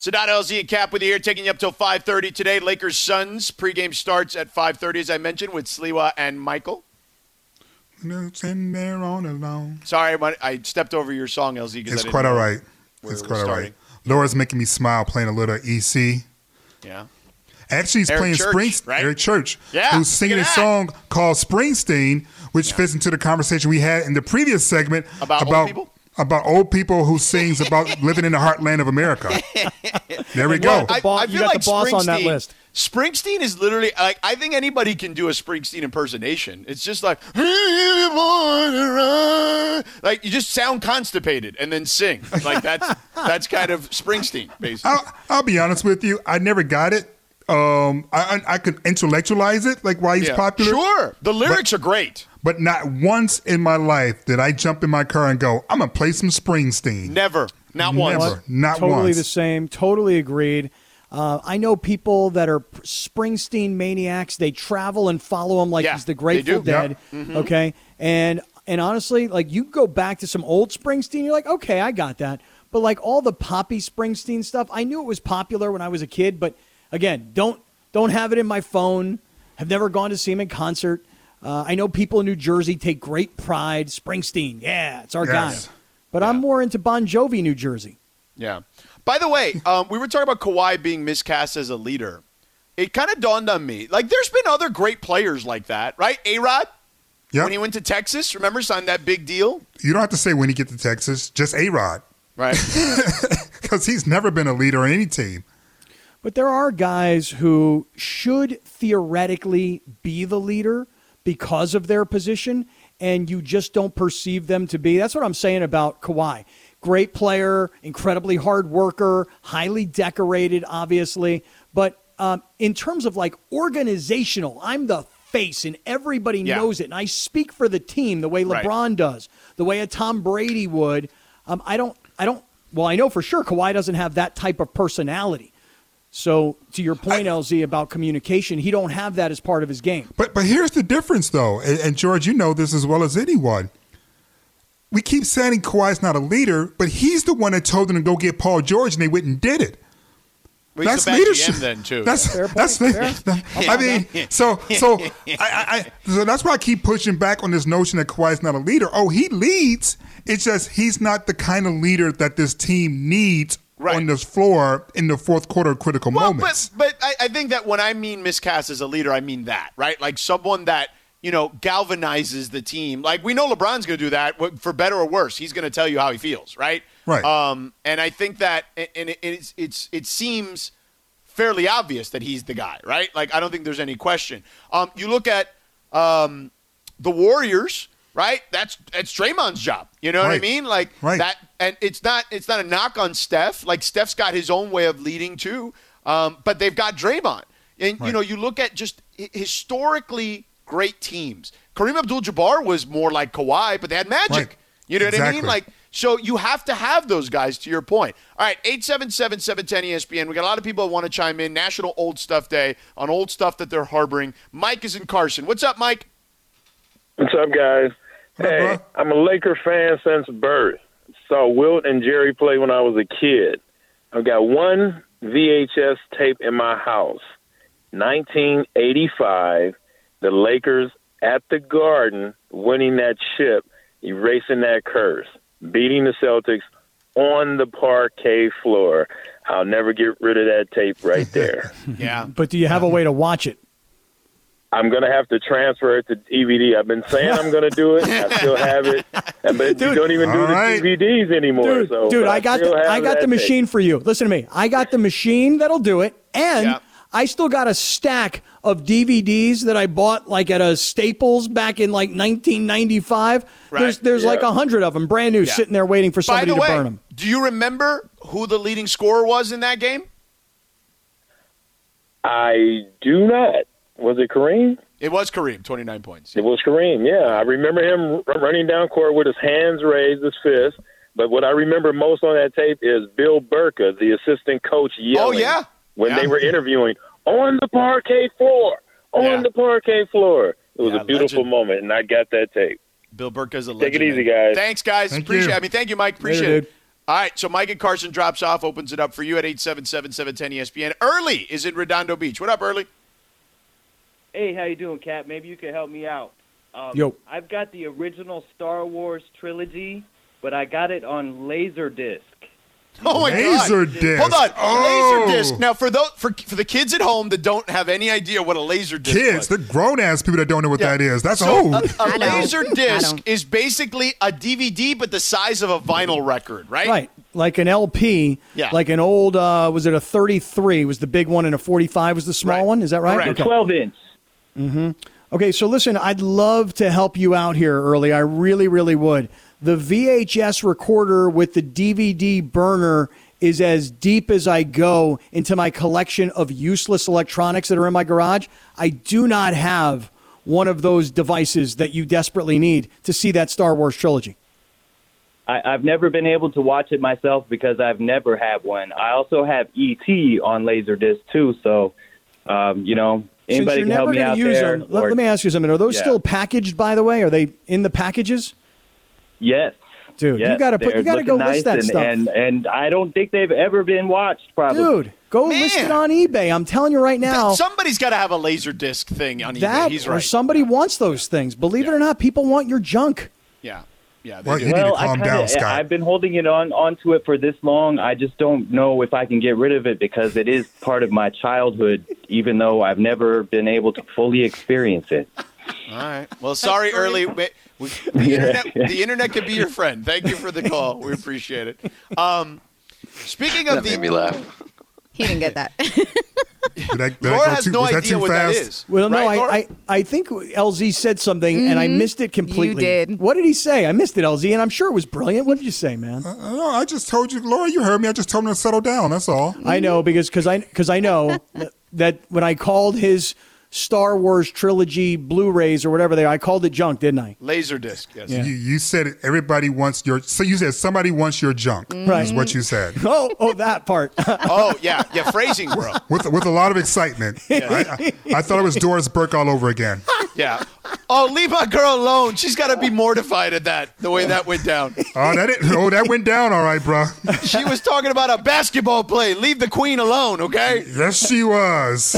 Sedano LZ and Cap with you here, taking you up till 5.30 today. Lakers Suns pregame starts at 5.30, as I mentioned, with Sliwa and Michael. Sitting there on alone. Sorry, I- I stepped over your song, LZ. It's quite all right. It's quite all right. Laura's making me smile playing a little EC. Yeah. Actually, he's Eric playing Church, Springsteen. right? Eric Church, Yeah, who's singing a song called Springsteen, which fits into the conversation we had in the previous segment About about people? About old people who sings about (laughs) living in the heartland of America. There we go. The I, bo- I you feel got like the boss on that Springsteen- list. Springsteen is literally like I think anybody can do a Springsteen impersonation. It's just like like you just sound constipated and then sing. Like that's that's kind of Springsteen basically. I'll, I'll be honest with you. I never got it. Um, I, I I could intellectualize it, like why he's Yeah. popular. Sure. The lyrics are great. But not once in my life did I jump in my car and go, "I'm gonna play some Springsteen." Never. Not once. Never. once. Not totally once. the same. Totally agreed. Uh, I know people that are Springsteen maniacs. They travel and follow him like Yeah, he's the they Grateful do. Dead. Yep. Okay, and and honestly, like you go back to some old Springsteen, you're like, okay, I got that. But like all the poppy Springsteen stuff, I knew it was popular when I was a kid. But again, don't don't have it in my phone. Have never gone to see him in concert. Uh, I know people in New Jersey take great pride. Springsteen, yeah, it's our Yes. guy. But I'm more into Bon Jovi, New Jersey. Yeah. By the way, um, we were talking about Kawhi being miscast as a leader. It kind of dawned on me. Like, there's been other great players like that, right? A Rod, Yep. when he went to Texas, remember, signed that big deal? You don't have to say when he get to Texas. Just a Rod, Right. (laughs) because he's never been a leader on any team. But there are guys who should theoretically be the leader because of their position, and you just don't perceive them to be. That's what I'm saying about Kawhi. Great player, incredibly hard worker, highly decorated, obviously. But um, in terms of like organizational, I'm the face, and everybody Yeah. knows it. And I speak for the team the way Right. LeBron does, the way a Tom Brady would. Um, I don't. I don't. Well, I know for sure Kawhi doesn't have that type of personality. So, to your point, LZ, about communication, he don't have that as part of his game. But but here's the difference, though, and, and George, you know this as well as anyone. We keep saying Kawhi's not a leader, but he's the one that told them to go get Paul George, and they went and did it. Well, that's the leadership. GM then, too. That's Fair point, that's fair. (laughs) I mean, so so I, I, I so that's why I keep pushing back on this notion that Kawhi's not a leader. Oh, he leads. It's just he's not the kind of leader that this team needs Right. on this floor in the fourth quarter critical Well, moments. but but I, I think that when I mean miscast as a leader, I mean that right, like someone that you know galvanizes the team. Like we know LeBron's going to do that for better or worse. He's going to tell you how he feels, right? Right. Um, and I think that and it, it's it's it seems fairly obvious that he's the guy, right? Like I don't think there's any question. Um, you look at um, the Warriors, right? That's that's Draymond's job. You know what I mean? Like Right. that, and it's not it's not a knock on Steph. Like Steph's got his own way of leading too, um, but they've got Draymond. And you know, you look at just historically great teams. Kareem Abdul-Jabbar was more like Kawhi, but they had magic. Right. You know what I mean? Like so you have to have those guys to your point. All right, 877-710 ESPN. We got a lot of people that want to chime in. National Old Stuff Day on old stuff that they're harboring. Mike is in Carson. What's up, Mike? What's up, guys? What up, hey, bro? I'm a Laker fan since birth. Saw Wilt and Jerry play when I was a kid. I've got one VHS tape in my house. 1985, the Lakers at the Garden winning that chip, erasing that curse, beating the Celtics on the parquet floor. I'll never get rid of that tape right (laughs) there. Yeah. But do you have a way to watch it? I'm gonna have to transfer it to DVD. I've been saying I'm gonna do it. I still have it, but you don't even do All the. DVDs anymore. Dude, so, dude, but I got the I got the tape. machine for you. Listen to me. I got the machine that'll do it, and Yeah. I still got a stack of DVDs that I bought like at a Staples back in like 1995. Right. There's there's like a hundred of them, brand new, Yeah. sitting there waiting for By somebody the to way, burn them. do you remember who the leading scorer was in that game? I do not. Was it Kareem? It was Kareem, 29 points. It was Kareem. Yeah, I remember him running down court with his hands raised, his fist. But what I remember most on that tape is Bill Bertka, the assistant coach, yelling Oh, yeah? when Yeah. they were interviewing on the parquet floor, on Yeah. the parquet floor. It was Yeah, a beautiful legend. moment, and I got that tape. Bill Bertka's a legend. Take it easy, guys. Thanks, guys. Thank Appreciate you. it. I mean, thank you, Mike. Appreciate Later, it. dude. All right, so Mike and Carson drops off, opens it up for you at 877-710 ESPN. Early is in Redondo Beach. What up, Early? Hey, how you doing, Cap? Maybe you could help me out. Um, Yo. I've got the original Star Wars trilogy, but I got it on Laserdisc. Oh my Laser god! disc. Hold on, Oh. laser disc. Now, for those for for the kids at home that don't have any idea what a laser disc is, Kids, was, the grown ass people that don't know what Yeah. that is. That's so old. A, don't. laser I disc is basically a DVD, but the size of a vinyl record, right? Right, like an LP, Yeah. like an old. Uh, was it a 33? Was the big one, and a 45 was the small Right. one? Is that right? Correct. Okay. 12 inch. Okay, so listen, I'd love to help you out here early. I really, really would. The VHS recorder with the DVD burner is as deep as I go into my collection of useless electronics that are in my garage. I do not have one of those devices that you desperately need to see that Star Wars trilogy. I, I've never been able to watch it myself because I've never had one. I also have ET on Laserdisc too, so um, you know anybody you're can help never me gonna out use there. them, let, or- let me ask you something. Are those Yeah. still packaged, by the way? Are they in the packages? yes, Dude, you gotta put- you gotta go looking list that and, stuff. And and I don't think they've ever been watched. Probably, Dude, go Man. list it on eBay. I'm telling you right now. Somebody's got to have a laser disc thing on eBay. that He's or somebody wants those things. Believe it or not, people want your junk. yeah, yeah. they Well, do. you need to I calm kinda, down, Scott. I've been holding it on onto it for this long. I just don't know if I can get rid of it because it is part of my childhood, even though I've never been able to fully experience it. All right. Well, sorry, early. We, we, the, internet, the internet can be your friend. Thank you for the call. We appreciate it. Um, speaking of That made me the, laugh. He didn't get that. (laughs) Did I, did Laura has too, no was that idea what fast? that is. Well, no, Right, Laura? I, I, I think LZ said something and I missed it completely. You did. What did he say? I missed it, LZ, and I'm sure it was brilliant. What did you say, man? Uh, no, I just told you, Laura. You heard me. I just told him to settle down. That's all. I know because cause I because I know (laughs) that, that when I called his Star Wars trilogy Blu-rays or whatever they, are. I called it junk, didn't I? laser disc. Yes. Yeah. You, you said everybody wants your. So you said somebody wants your junk. Right. Is what you said. (laughs) Oh, oh, that part. (laughs) Oh yeah, yeah. Phrasing, bro. With, with a lot of excitement. (laughs) I, I, I thought it was Doris Burke all over again. Yeah. Oh, leave my girl alone. She's got to be mortified at that. The way that went down. Oh, that it, oh, that went down all right, bro. She was talking about a basketball play. Leave the queen alone, okay? Yes, she was.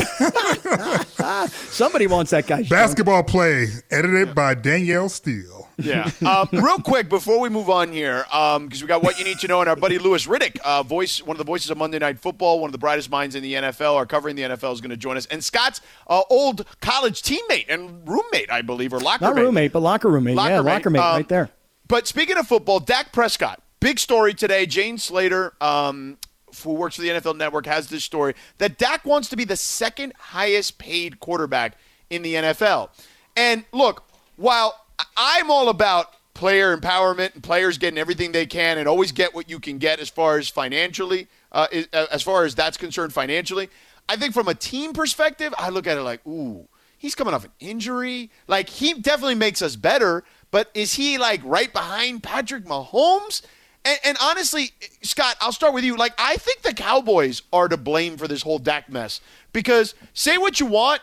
(laughs) Somebody wants that guy's junk. Basketball play, edited by Danielle Steel. Yeah. (laughs) Um, real quick before we move on here, because we got what you need to know, and our buddy Louis Riddick, uh, voice, one of the voices of Monday Night Football, one of the brightest minds in the NFL, are covering the NFL, is going to join us, and Scott's uh, old college teammate and roommate, I believe, or locker Not mate. roommate, but locker roommate. yeah, Locker mate. locker mate Um, right there. But speaking of football, Dak Prescott, big story today. Jane Slater, um, who works for the NFL Network, has this story that Dak wants to be the second highest paid quarterback in the NFL. And look, while I'm all about player empowerment and players getting everything they can and always get what you can get as far as financially, uh, uh, as far as that's concerned financially, I think from a team perspective, I look at it like, ooh, he's coming off an injury. Like he definitely makes us better, but is he like right behind Patrick Mahomes? And, and honestly, Scott, I'll start with you. Like I think the Cowboys are to blame for this whole Dak mess because say what you want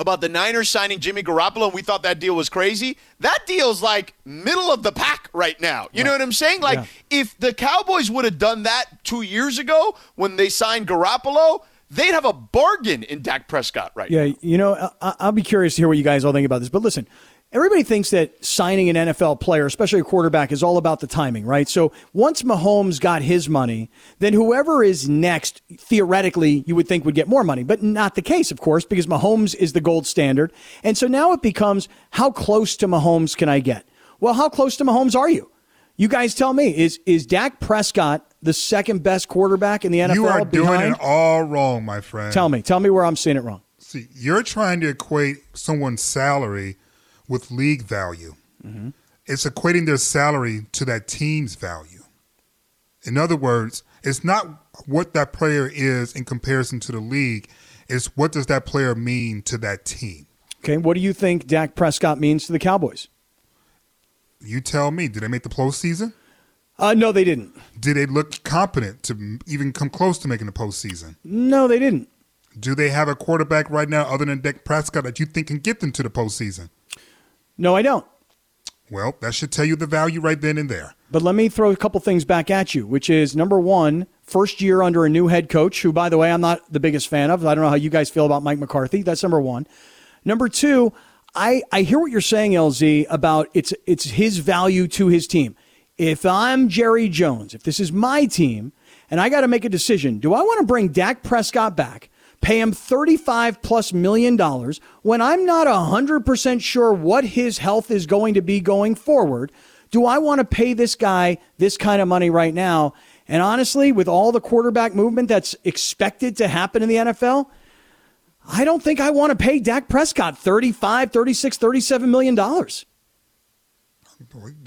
about the Niners signing Jimmy Garoppolo, and we thought that deal was crazy. That deal's like middle of the pack right now. You know what I'm saying? Like, Yeah. if the Cowboys would have done that two years ago when they signed Garoppolo, they'd have a bargain in Dak Prescott right now. Yeah, you know, I, I'll be curious to hear what you guys all think about this. But listen, everybody thinks that signing an NFL player, especially a quarterback, is all about the timing, right? So once Mahomes got his money, then whoever is next, theoretically, you would think would get more money, but not the case, of course, because Mahomes is the gold standard. And so now it becomes how close to Mahomes can I get? Well, how close to Mahomes are you? You guys tell me. Is is Dak Prescott the second best quarterback in the NFL? You are doing behind? it all wrong, my friend. Tell me. Tell me where I'm seeing it wrong. See, you're trying to equate someone's salary with league value. Mm-hmm. It's equating their salary to that team's value. In other words, it's not what that player is in comparison to the league. It's what does that player mean to that team. Okay, what do you think Dak Prescott means to the Cowboys? You tell me. Did they make the postseason? Uh, no, they didn't. Did they look competent to even come close to making the postseason? No, they didn't. Do they have a quarterback right now other than Dak Prescott that you think can get them to the postseason? No, I don't. Well, that should tell you the value right then and there. But let me throw a couple things back at you, which is number one, first year under a new head coach, who, by the way, I'm not the biggest fan of. I don't know how you guys feel about Mike McCarthy. That's number one. Number two, I, I hear what you're saying, LZ, about it's it's his value to his team. If I'm Jerry Jones, if this is my team, and I got to make a decision, do I want to bring Dak Prescott back, pay him 35 plus million dollars when I'm not 100% sure what his health is going to be going forward? Do I want to pay this guy this kind of money right now? And honestly, with all the quarterback movement that's expected to happen in the NFL, I don't think I want to pay Dak Prescott 35, 36, 37 million dollars.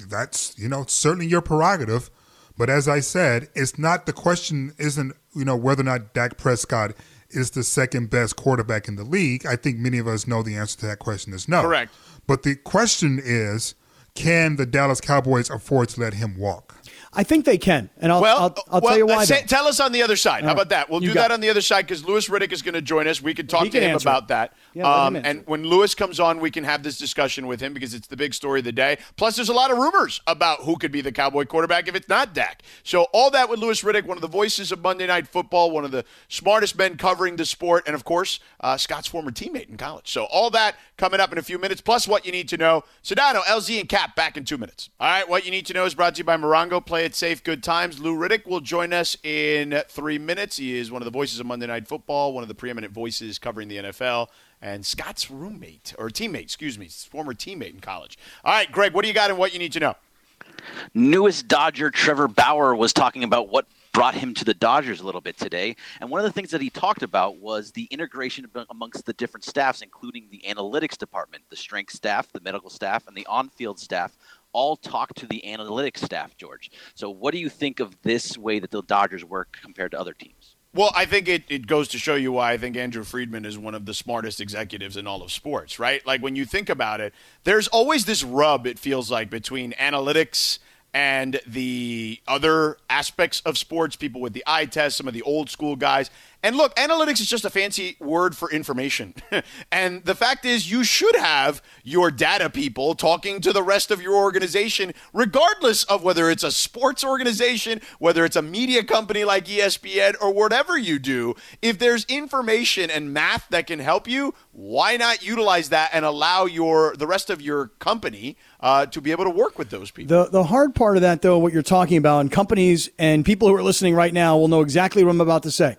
That's you know certainly your prerogative, but as I said, it's not the question. Isn't you know whether or not Dak Prescott is the second best quarterback in the league? I think many of us know the answer to that question is no. Correct. But the question is, can the Dallas Cowboys afford to let him walk? I think they can, and I'll well, I'll, I'll well, tell you why. say- tell us on the other side. How right. about that? We'll You do that it. on the other side because Louis Riddick is going to join us. We can talk He to him about it. that. Yeah, um, and when Louis comes on, we can have this discussion with him because it's the big story of the day. Plus, there's a lot of rumors about who could be the Cowboy quarterback if it's not Dak. So all that with Louis Riddick, one of the voices of Monday Night Football, one of the smartest men covering the sport, and of course, uh, Scott's former teammate in college. So all that coming up in a few minutes. Plus, what you need to know. Sedano, LZ, and Cap back in two minutes. All right, what you need to know is brought to you by Morongo. Play it safe, good times. Lou Riddick will join us in three minutes. He is one of the voices of Monday Night Football, one of the preeminent voices covering the NFL, and Scott's roommate or teammate, excuse me, former teammate in college. All right, Greg, what do you got and what you need to know? newest Dodger Trevor Bauer was talking about what brought him to the Dodgers a little bit today. And one of the things that he talked about was the integration amongst the different staffs, including the analytics department, the strength staff, the medical staff, and the on field staff. All talk to the analytics staff, George. So, what do you think of this way that the Dodgers work compared to other teams? Well, I think it, it goes to show you why I think Andrew Friedman is one of the smartest executives in all of sports, right? Like when you think about it, there's always this rub, it feels like, between analytics and the other aspects of sports, people with the eye test, some of the old school guys. And look, analytics is just a fancy word for information. (laughs) and the fact is, you should have your data people talking to the rest of your organization, regardless of whether it's a sports organization, whether it's a media company like ESPN, or whatever you do. If there's information and math that can help you, why not utilize that and allow your the rest of your company uh, to be able to work with those people? The the hard part of that, though, what you're talking about, and companies and people who are listening right now will know exactly what I'm about to say.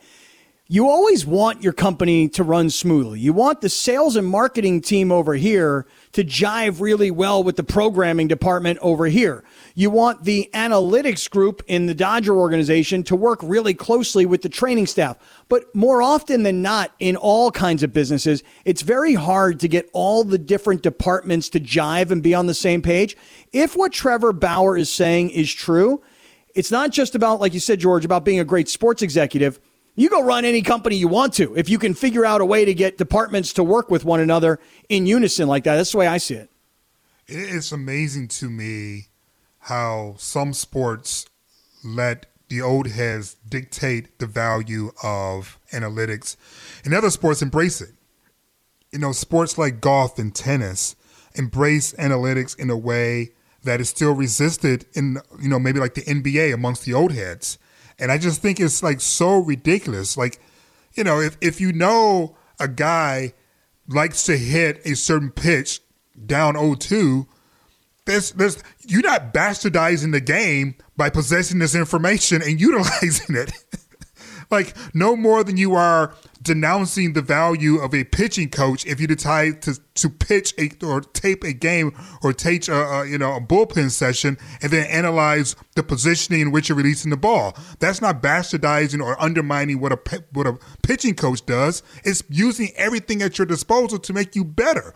You always want your company to run smoothly. You want the sales and marketing team over here to jive really well with the programming department over here. You want the analytics group in the Dodger organization to work really closely with the training staff. But more often than not, in all kinds of businesses, it's very hard to get all the different departments to jive and be on the same page. If what Trevor Bauer is saying is true, it's not just about, like you said, George, about being a great sports executive. You go run any company you want to if you can figure out a way to get departments to work with one another in unison like that. That's the way I see it. It's amazing to me how some sports let the old heads dictate the value of analytics, and other sports embrace it. You know, sports like golf and tennis embrace analytics in a way that is still resisted in, you know, maybe like the NBA amongst the old heads. And I just think it's like so ridiculous. Like, you know, if, if you know a guy likes to hit a certain pitch down 0-2, there's there's you're not bastardizing the game by possessing this information and (laughs) utilizing it. like no more than you are denouncing the value of a pitching coach if you decide to to pitch a or tape a game or take a, a you know a bullpen session and then analyze the positioning in which you're releasing the ball. That's not bastardizing or undermining what a what a pitching coach does. It's using everything at your disposal to make you better.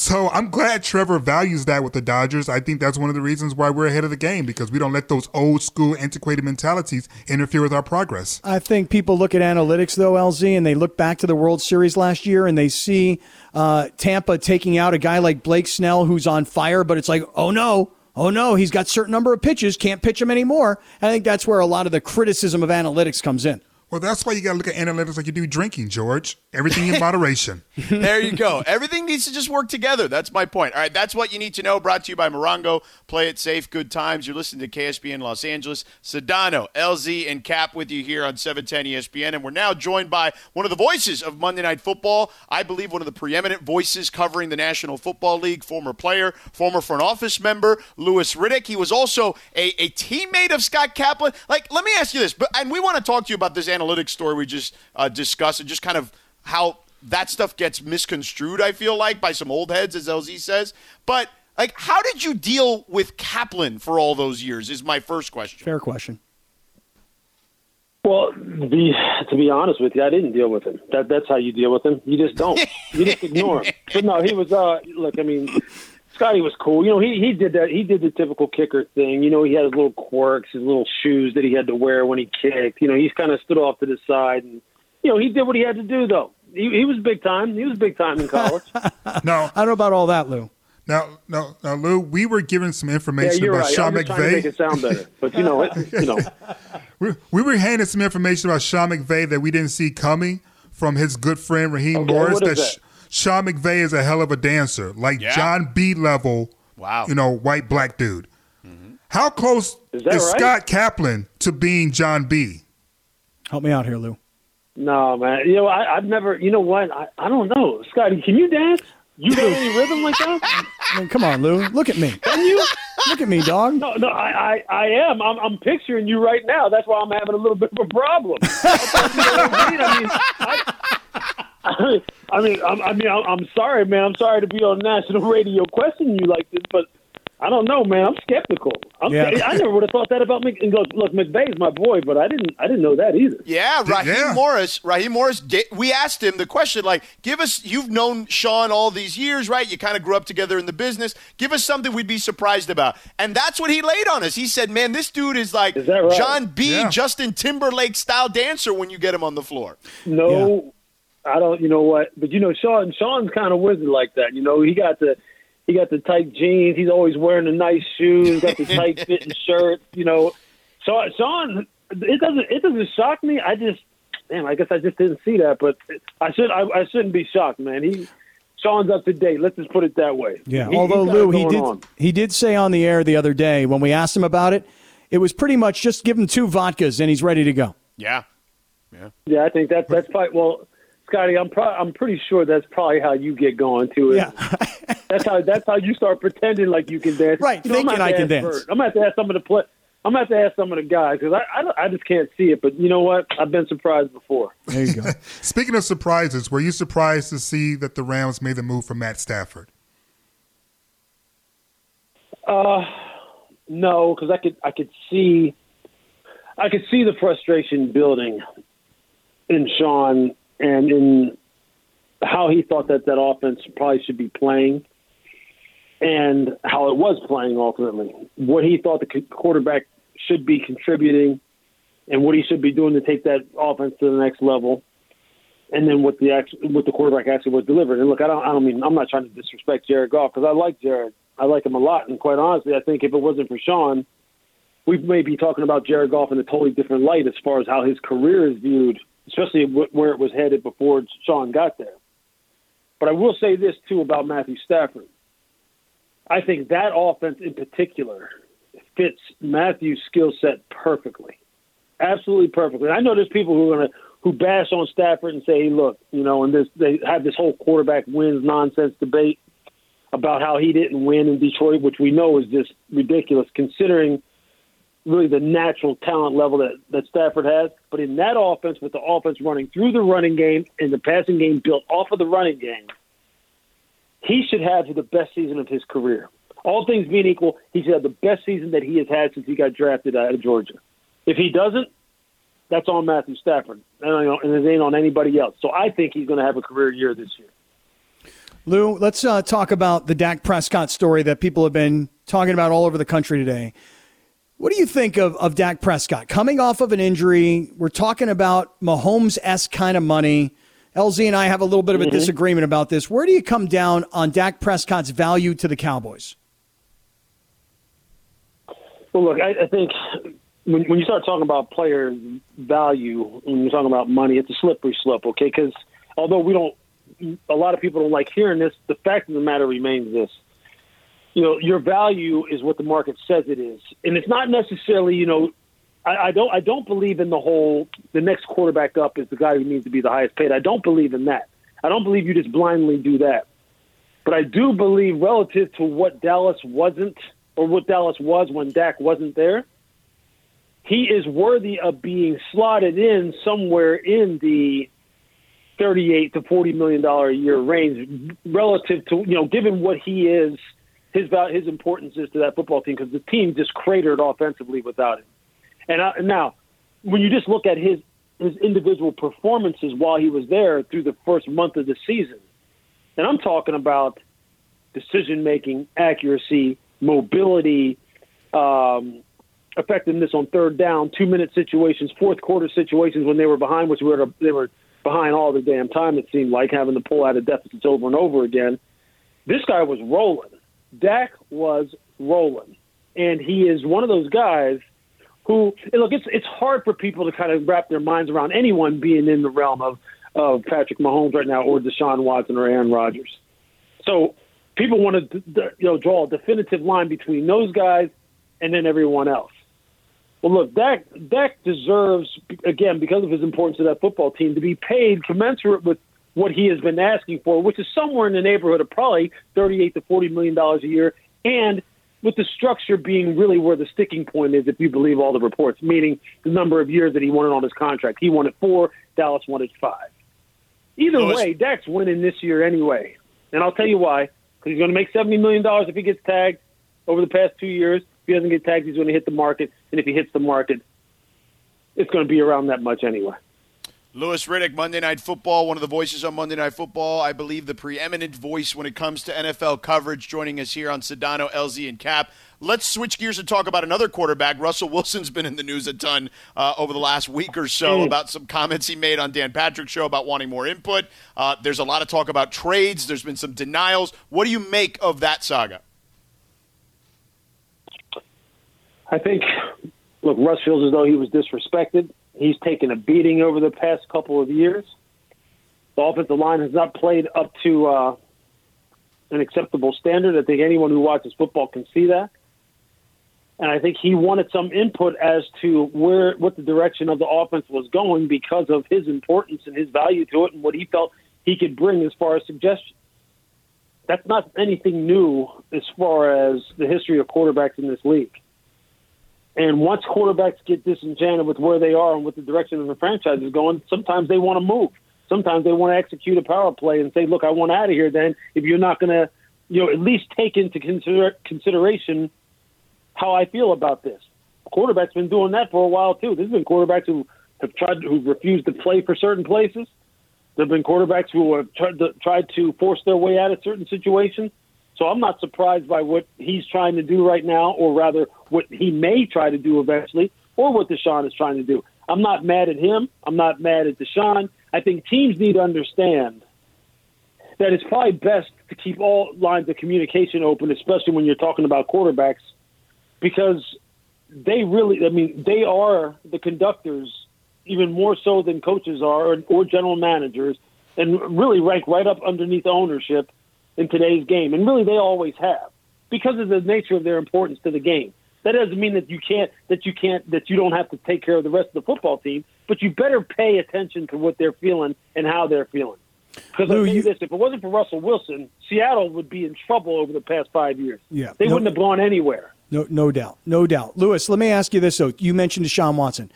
So I'm glad Trevor values that with the Dodgers. I think that's one of the reasons why we're ahead of the game because we don't let those old school, antiquated mentalities interfere with our progress. I think people look at analytics though, LZ, and they look back to the World Series last year and they see uh, Tampa taking out a guy like Blake Snell who's on fire, but it's like, oh no, oh no, he's got certain number of pitches, can't pitch him anymore. I think that's where a lot of the criticism of analytics comes in. Well, that's why you got to look at analytics like you do drinking, George. Everything in (laughs) moderation. there you go. Everything needs to just work together. That's my point. All right, that's what you need to know. Brought to you by Morongo. Play it safe. Good times. You're listening to KSPN Los Angeles. Sedano, LZ, and Cap with you here on 710 ESPN. And we're now joined by one of the voices of Monday Night Football. I believe one of the preeminent voices covering the National Football League, former player, former front office member, Louis Riddick. He was also a, a teammate of Scott Kaplan. Like, let me ask you this, but and we want to talk to you about this analytics story we just uh, discussed and just kind of how that stuff gets misconstrued, I feel like, by some old heads, as LZ says. But, like, how did you deal with Kaplan for all those years, is my first question. Fair question. Well, to be, to be honest with you, I didn't deal with him. That, that's how you deal with him. You just don't. you just (laughs) ignore him. But no, he was, uh, look, I mean, Scotty was cool. You know, he he did that. He did the typical kicker thing. You know, he had his little quirks, his little shoes that he had to wear when he kicked. You know, he's kind of stood off to the side, and you know, he did what he had to do. Though he, he was big time. He was big time in college. (laughs) no, I don't know about all that, Lou. Now, no, now, Lou, we were given some information yeah, about right. Sean I'm just to make McVay. it sound better, but you know, it, (laughs) you know, we, we were handed some information about Sean McVay that we didn't see coming from his good friend Raheem Okay, Morris. what is that that? Sean McVay is a hell of a dancer, like Yeah. Jon B. level. Wow. You know, white black dude. Mm-hmm. How close Is is, right? Scott Kaplan to being Jon B? Help me out here, Lou. no, man. You know, I, I've never. You know what? I, I don't know, Scotty. Can you dance? You got any rhythm like that? (laughs) I mean, come on, Lou. Look at me. Can you? Look at me, dog. No, no, I, I, I am. I'm, I'm picturing you right now. That's why I'm having a little bit of a problem. (laughs) I mean, I, I mean, I'm, I mean, I'm, I'm sorry, man. I'm sorry to be on national radio questioning you like this, but I don't know, man. I'm skeptical. I'm, Yeah. I never would have thought that about Mc. and Look, look, McVay's my boy, but I didn't, I didn't know that either. Yeah, Raheem yeah. Morris. Raheem Morris. We asked him the question, like, give us. You've known Sean all these years, right? You kind of grew up together in the business. Give us something we'd be surprised about, and that's what he laid on us. He said, "Man, this dude is like Is right? Jon B. Yeah. Justin Timberlake style dancer when you get him on the floor." No, I don't. You know what? But you know, Sean. Sean's kind of wizard like that. You know, he got the he got the tight jeans. He's always wearing the nice shoes. Got the tight (laughs) fitting shirt. You know, so Sean. It doesn't. It doesn't shock me. I just, damn. I guess I just didn't see that. But I should. I, I shouldn't be shocked, man. He. Sean's up to date. Let's just put it that way. Yeah. He- Although he's got it Lou, he did on. he did say on the air the other day when we asked him about it, it was pretty much just give him two vodkas and he's ready to go. Yeah. Yeah. Yeah, I think that that's probably well, Scotty. I'm pro- I'm pretty sure that's probably how you get going to it. Yeah. (laughs) that's how that's how you start pretending like you can dance. Right, You know, I'm thinking gonna I have can to ask dance. Bert. I'm gonna have to ask some of the play. I'm gonna have to ask some of the guys because I, I don't- I just can't see it. But you know what? I've been surprised before. There you go. (laughs) Speaking of surprises, were you surprised to see that the Rams made the move for Matt Stafford? Uh, no, because I could I could see I could see the frustration building in Sean and in how he thought that that offense probably should be playing and how it was playing ultimately. What he thought the quarterback should be contributing and what he should be doing to take that offense to the next level. And then what the what the quarterback actually was delivering. And look, I don't I don't mean I'm not trying to disrespect Jared Goff because I like Jared. I like him a lot, and quite honestly, I think if it wasn't for Sean, we may be talking about Jared Goff in a totally different light as far as how his career is viewed, especially where it was headed before Sean got there. But I will say this too about Matthew Stafford. I think that offense in particular fits Matthew's skill set perfectly, absolutely perfectly. I know there's people who are going to who bash on Stafford and say, hey, "Look, you know," and this they have this whole quarterback wins nonsense debate about how he didn't win in Detroit, which we know is just ridiculous considering really the natural talent level that, that Stafford has. But in that offense, with the offense running through the running game and the passing game built off of the running game, he should have the best season of his career. All things being equal, he should have the best season that he has had since he got drafted out of Georgia. If he doesn't, that's on Matthew Stafford, and, and it ain't on anybody else. So I think he's going to have a career year this year. Lou, let's uh, talk about the Dak Prescott story that people have been talking about all over the country today. What do you think of, of Dak Prescott coming off of an injury? We're talking about Mahomes esque kind of money. LZ and I have a little bit of a Mhm. disagreement about this. Where do you come down on Dak Prescott's value to the Cowboys? Well, look, I, I think when, when you start talking about player value, when you're talking about money, it's a slippery slope, okay? Because although we don't, a lot of people don't like hearing this, the fact of the matter remains this. You know, your value is what the market says it is. And it's not necessarily, you know, I, I don't I don't believe in the whole the next quarterback up is the guy who needs to be the highest paid. I don't believe in that. I don't believe you just blindly do that. But I do believe relative to what Dallas wasn't or what Dallas was when Dak wasn't there, he is worthy of being slotted in somewhere in the 38 to 40 million dollar a year range relative to you know given what he is his his importance is to that football team because the team just cratered offensively without him. And I, now when you just look at his his individual performances while he was there through the first month of the season, and I'm talking about decision making, accuracy, mobility, um, effectiveness on third down, two minute situations, fourth quarter situations when they were behind, which were they were behind all the damn time. It seemed like having to pull out of deficits over and over again. This guy was rolling. Dak was rolling, and he is one of those guys who look. It's it's hard for people to kind of wrap their minds around anyone being in the realm of of Patrick Mahomes right now, or Deshaun Watson, or Aaron Rodgers. So people want to you know draw a definitive line between those guys and then everyone else. Well, look, Dak Dak deserves again because of his importance to that football team to be paid commensurate with what he has been asking for, which is somewhere in the neighborhood of probably thirty-eight to forty million dollars a year, and with the structure being really where the sticking point is, if you believe all the reports, meaning the number of years that he wanted on his contract. He wanted four, Dallas wanted five. Either Louis- way, Dak's winning this year anyway, and I'll tell you why. Because he's going to make seventy million dollars if he gets tagged over the past two years. If he doesn't get tagged, he's going to hit the market, and if he hits the market, it's going to be around that much anyway. Louis Riddick, Monday Night Football, one of the voices on Monday Night Football. I believe the preeminent voice when it comes to NFL coverage, joining us here on Sedano, LZ, and Cap. Let's switch gears and talk about another quarterback. Russell Wilson's been in the news a ton uh, over the last week or so Mm. about some comments he made on Dan Patrick's show about wanting more input. Uh, there's a lot of talk about trades. There's been some denials. What do you make of that saga? I think, look, Russ feels as though he was disrespected. He's taken a beating over the past couple of years. The offensive line has not played up to uh, an acceptable standard. I think anyone who watches football can see that. And I think he wanted some input as to where what the direction of the offense was going because of his importance and his value to it and what he felt he could bring as far as suggestions. That's not anything new as far as the history of quarterbacks in this league. And once quarterbacks get disenchanted with where they are and with the direction of the franchise is going, sometimes they want to move. Sometimes they want to execute a power play and say, "Look, I want out of here." Then, if you're not going to, you know, at least take into consider- consideration how I feel about this. Quarterbacks been doing that for a while too. There's been quarterbacks who have tried, who refused to play for certain places. There have been quarterbacks who have tried to, tried to force their way out of certain situations. So I'm not surprised by what he's trying to do right now, or rather, what he may try to do eventually, or what Deshaun is trying to do. I'm not mad at him. I'm not mad at Deshaun. I think teams need to understand that it's probably best to keep all lines of communication open, especially when you're talking about quarterbacks, because they really, I mean, they are the conductors even more so than coaches are or, or general managers, and really rank right up underneath ownership in today's game. And really, they always have because of the nature of their importance to the game. That doesn't mean that you can't that you can't that you don't have to take care of the rest of the football team, but you better pay attention to what they're feeling and how they're feeling. Because I you you- this: if it wasn't for Russell Wilson, Seattle would be in trouble over the past five years. Yeah, They no- wouldn't have gone anywhere. No, no doubt, no doubt. Louis, let me ask you this though. You mentioned Deshaun Watson.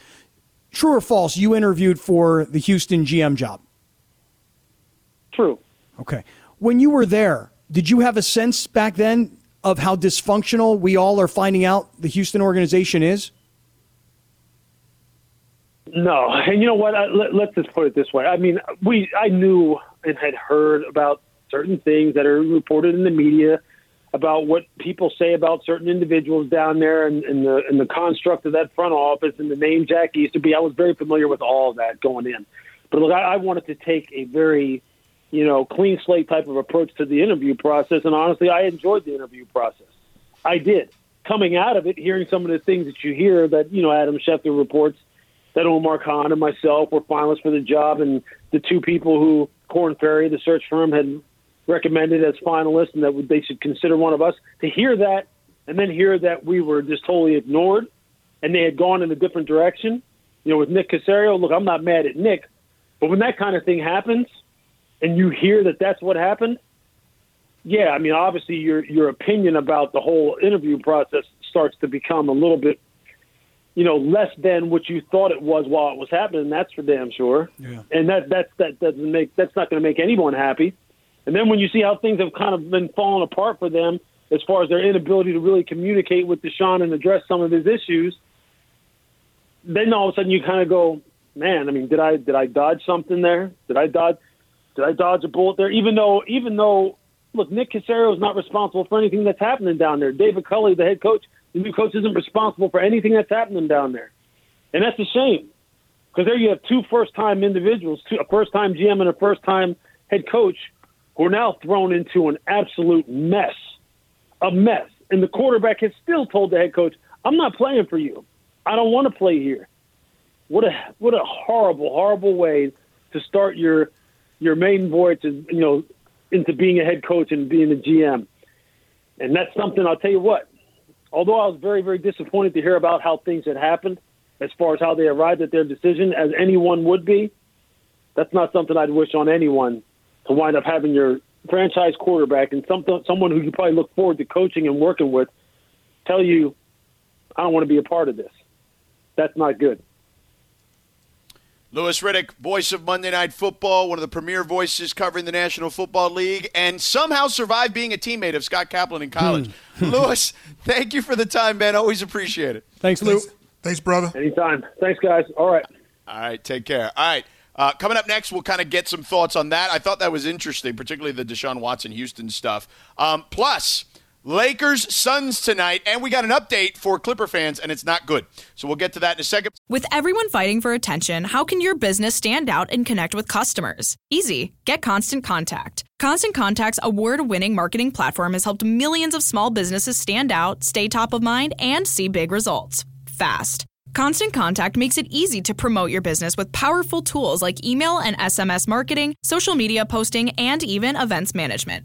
True or false? You interviewed for the Houston GM job. True. Okay. When you were there, did you have a sense back then of how dysfunctional we all are finding out the Houston organization is? No, (laughs) and you know what? I, let, let's just put it this way. I mean, we I knew and had heard about certain things that are reported in the media about what people say about certain individuals down there and, and the and the construct of that front office and the name Jack Easterby. I was very familiar with all of that going in. But look, I, I wanted to take a very, you know, clean slate type of approach to the interview process, and honestly, I enjoyed the interview process. I did. Coming out of it, hearing some of the things that you hear that you know Adam Schefter reports that Omar Khan and myself were finalists for the job, and the two people who Korn Ferry, the search firm, had recommended as finalists, and that they should consider one of us. To hear that, and then hear that we were just totally ignored, and they had gone in a different direction. You know, with Nick Caserio, look, I'm not mad at Nick, but when that kind of thing happens, and you hear that that's what happened, yeah, I mean, obviously your your opinion about the whole interview process starts to become a little bit, you know, less than what you thought it was while it was happening. That's for damn sure. Yeah. And that that that doesn't make that's not going to make anyone happy. And then when you see how things have kind of been falling apart for them as far as their inability to really communicate with Deshaun and address some of his issues, then all of a sudden you kind of go, man, I mean, did I did I dodge something there? Did I dodge did I dodge a bullet there? Even though even though look, Nick Caserio is not responsible for anything that's happening down there. David Culley, the head coach, the new coach, isn't responsible for anything that's happening down there, and that's a shame because there you have two first-time individuals, two, a first-time GM and a first-time head coach, who are now thrown into an absolute mess, a mess. And the quarterback has still told the head coach, "I'm not playing for you. I don't want to play here." What a what a horrible, horrible way to start your your main voyage, is you know, into being a head coach and being a GM. And that's something I'll tell you what. Although I was very, very disappointed to hear about how things had happened, as far as how they arrived at their decision, as anyone would be, that's not something I'd wish on anyone to wind up having your franchise quarterback and some, someone who you probably look forward to coaching and working with tell you, I don't want to be a part of this. That's not good. Louis Riddick, voice of Monday Night Football, one of the premier voices covering the National Football League, and somehow survived being a teammate of Scott Kaplan in college. (laughs) Louis, thank you for the time, man. Always appreciate it. Thanks, Lou. Thanks, brother. Anytime. Thanks, guys. All right. All right, take care. All right. Uh, coming up next, we'll kind of get some thoughts on that. I thought that was interesting, particularly the Deshaun Watson Houston stuff. Um, plus, Lakers Suns tonight, and we got an update for Clipper fans, and it's not good. So we'll get to that in a second. With everyone fighting for attention, how can your business stand out and connect with customers? Easy. Get Constant Contact. Constant Contact's award winning marketing platform has helped millions of small businesses stand out, stay top of mind, and see big results fast. Constant Contact makes it easy to promote your business with powerful tools like email and SMS marketing, social media posting, and even events management.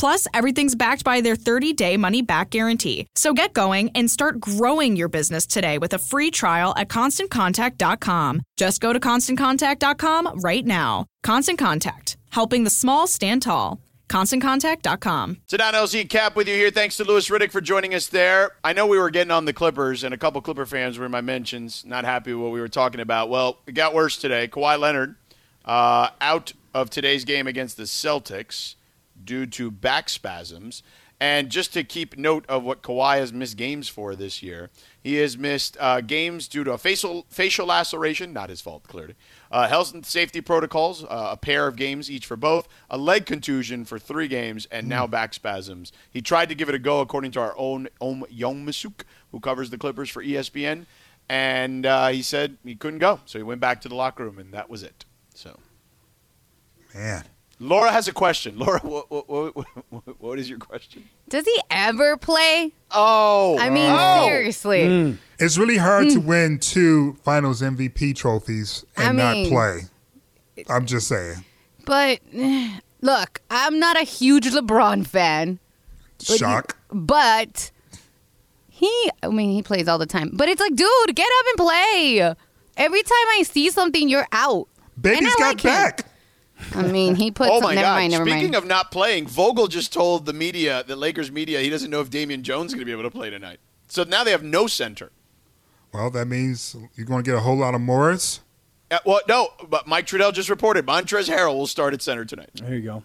Plus, everything's backed by their 30 day money back guarantee. So get going and start growing your business today with a free trial at constantcontact.com. Just go to constantcontact.com right now. Constant Contact, helping the small stand tall. ConstantContact.com. Sedano LZ Kap with you here. Thanks to Louis Riddick for joining us there. I know we were getting on the Clippers, and a couple Clipper fans were in my mentions, not happy with what we were talking about. Well, it got worse today. Kawhi Leonard uh, out of today's game against the Celtics due to back spasms. And just to keep note of what Kawhi has missed games for this year, he has missed uh, games due to a facial facial laceration, not his fault, clearly. Uh, health and safety protocols, uh, a pair of games each for both, a leg contusion for three games, and now back spasms. He tried to give it a go, according to our own Ohm Youngmisuk, who covers the Clippers for ESPN, and uh, he said he couldn't go, so he went back to the locker room, and that was it. So, man. Laura has a question. Laura, (laughs) what, what, what, what- what is your question? Does he ever play? Oh, I mean, Oh. seriously. Hmm. It's really hard to hmm. win two Finals MVP trophies and I mean- not play. I'm just saying. But (sighs) look, I'm not a huge LeBron fan. But Shock. But he, I mean, he plays all the time. But it's like, dude, get up and play. Every time I see something, you're out. Baby's And I got like him. Back. I mean, he (laughs) put. oh my never God! mind. Never Speaking mind. of not playing, Vogel just told the media, the Lakers media, he doesn't know if Damian Jones is going to be able to play tonight. So now they have no center. Well, that means you're going to get a whole lot of Morris. Uh, well, no, but Mike Trudell just reported Montrez Harrell will start at center tonight. There you go.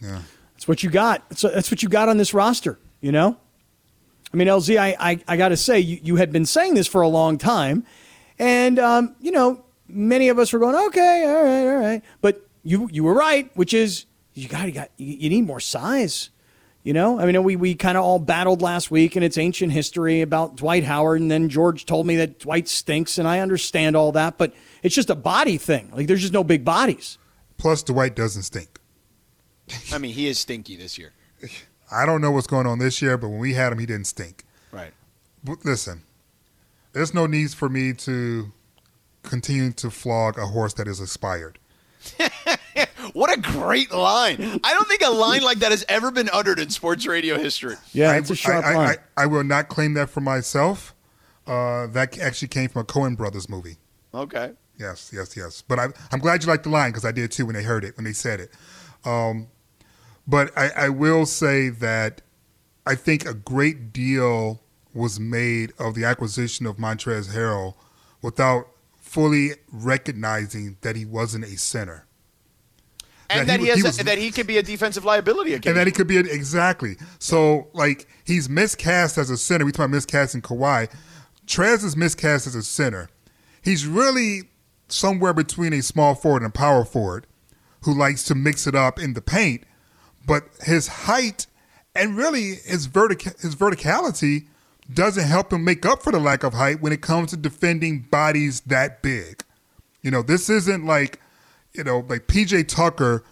Yeah. That's what you got. That's, that's what you got on this roster, you know? I mean, LZ, I, I, I got to say, you, you had been saying this for a long time. And, um, you know, many of us were going, okay, all right, all right. But you, you were right, which is you got, you got, you you need more size. You know, I mean, we, we kind of all battled last week, and it's ancient history about Dwight Howard. And then George told me that Dwight stinks, and I understand all that, but it's just a body thing. Like, there's just no big bodies. Plus, Dwight doesn't stink. I mean, he is stinky this year. (laughs) I don't know what's going on this year, but when we had him, he didn't stink. Right. But listen, there's no need for me to continue to flog a horse that is expired. (laughs) What a great line. I don't think a line like that has ever been uttered in sports radio history. Yeah, I, it's a sharp I, I, line. I, I will not claim that for myself. Uh, that actually came from a Coen Brothers movie. Okay. Yes, yes, yes. But I, I'm glad you liked the line because I did too when they heard it, when they said it. Um, but I, I will say that I think a great deal was made of the acquisition of Montrez Harrell without fully recognizing that he wasn't a center. And That that, he he, has he was- that he could be a defensive liability again. And that he could be an, exactly. So like he's miscast as a center. We talk about miscasting Kawhi. Trez is miscast as a center. He's really somewhere between a small forward and a power forward who likes to mix it up in the paint. But his height and really his vertic- his verticality doesn't help him make up for the lack of height when it comes to defending bodies that big. You know, this isn't like, you know, like PJ Tucker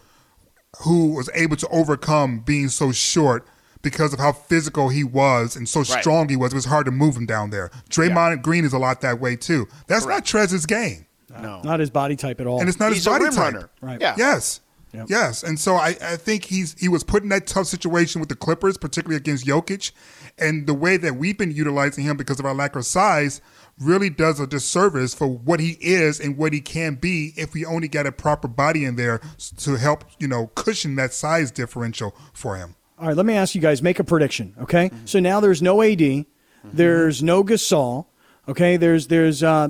who was able to overcome being so short because of how physical he was and so Right. strong he was. It was hard to move him down there. Draymond Green is a lot that way too. That's not Trez's game. No. Not his body type at all. And it's not He's his body type. runner. Right. Yeah. Yes. Yep. Yes. And so I, I think he's he was put in that tough situation with the Clippers, particularly against Jokic. And the way that we've been utilizing him because of our lack of size really does a disservice for what he is and what he can be if we only got a proper body in there to help, you know, cushion that size differential for him. All right, let me ask you guys, make a prediction, okay? So now there's no AD, there's no Gasol, okay? There's there's uh,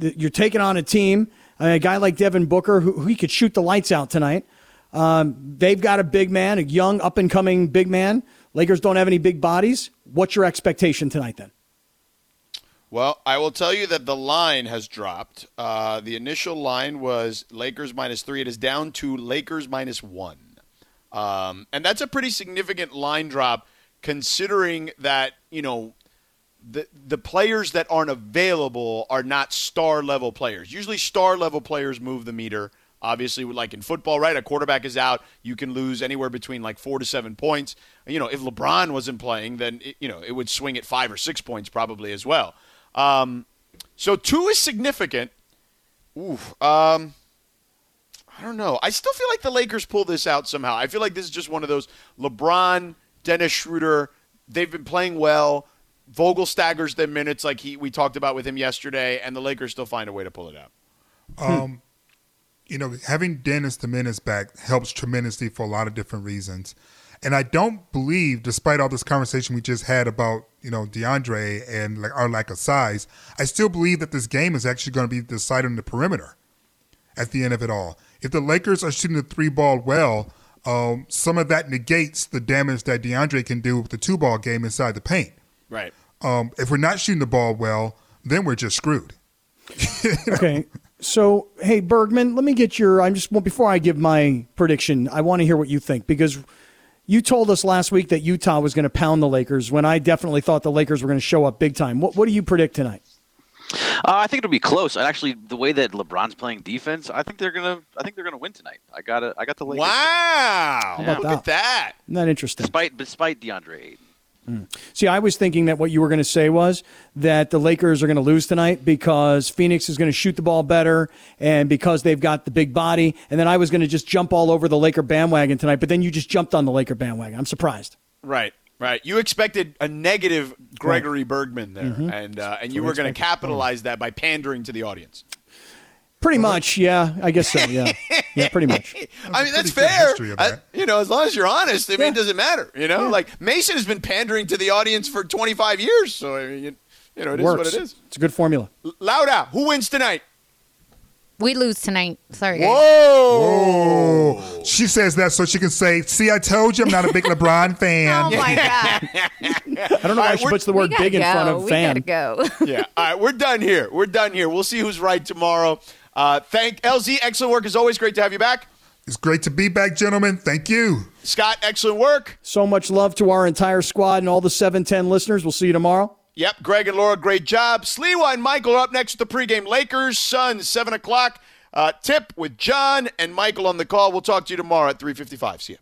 th- you're taking on a team, a guy like Devin Booker who, who he could shoot the lights out tonight. Um, they've got a big man, a young up and coming big man. Lakers don't have any big bodies. What's your expectation tonight then? Well, I will tell you that the line has dropped. Uh, the initial line was Lakers minus three. It is down to Lakers minus one. Um, and that's a pretty significant line drop considering that, you know, the, the players that aren't available are not star level players. Usually, star level players move the meter. Obviously, like in football, right? A quarterback is out, you can lose anywhere between like four to seven points. You know, if LeBron wasn't playing, then it, you know it would swing at five or six points probably as well. Um, so two is significant. Oof. Um, I don't know. I still feel like the Lakers pull this out somehow. I feel like this is just one of those LeBron, Dennis Schroeder. They've been playing well. Vogel staggers their minutes like he we talked about with him yesterday, and the Lakers still find a way to pull it out. Um, you know, having Dennis the Menace back helps tremendously for a lot of different reasons. And I don't believe, despite all this conversation we just had about, you know, DeAndre and like our lack of size, I still believe that this game is actually going to be decided on the perimeter at the end of it all. If the Lakers are shooting the three ball well, um, some of that negates the damage that DeAndre can do with the two ball game inside the paint. Right. Um, if we're not shooting the ball well, then we're just screwed. (laughs) Okay. So, hey Bergman, let me get your. I'm just well before I give my prediction. I want to hear what you think because you told us last week that Utah was going to pound the Lakers when I definitely thought the Lakers were going to show up big time. What What do you predict tonight? Uh, I think it'll be close. And actually, the way that LeBron's playing defense, I think they're gonna. I think they're gonna win tonight. I got it. I got the Lakers. Wow! about Look that? at that. Not interesting? Despite despite DeAndre Ayton. See, I was thinking that what you were going to say was that the Lakers are going to lose tonight because Phoenix is going to shoot the ball better and because they've got the big body. And then I was going to just jump all over the Laker bandwagon tonight, but then you just jumped on the Laker bandwagon. I'm surprised. Right. Right. You expected a negative Gregory Bergman there, Mhm. and uh, and you were going to capitalize that by pandering to the audience. Pretty much, yeah. I guess so. Yeah, (laughs) yeah, pretty much. I mean, that's fair. history of I- you know, as long as you're honest, I mean, it doesn't matter. You know, like Mason has been pandering to the audience for 25 years, so I mean, you, you know, it is Works. what it is. It's a good formula. L- Lauda, who wins tonight? We lose tonight. Sorry, guys. Whoa! Oh, she says that so she can say, "See, I told you, I'm not a big LeBron (laughs) fan." Oh my god. I don't know why right, she puts the word gotta big in front of we fan. gotta go. yeah. All right, we're done here. We're done here. We'll see who's right tomorrow. Uh, thank LZ. Excellent work as always. Great to have you back. It's great to be back, gentlemen. Thank you. Scott, excellent work. So much love to our entire squad and all the 710 listeners. We'll see you tomorrow. Yep, Greg and Laura, great job. Sliwa and Michael are up next with the pregame Lakers, Suns, 7 o'clock. Uh, tip with John and Michael on the call. We'll talk to you tomorrow at 3.55. See you.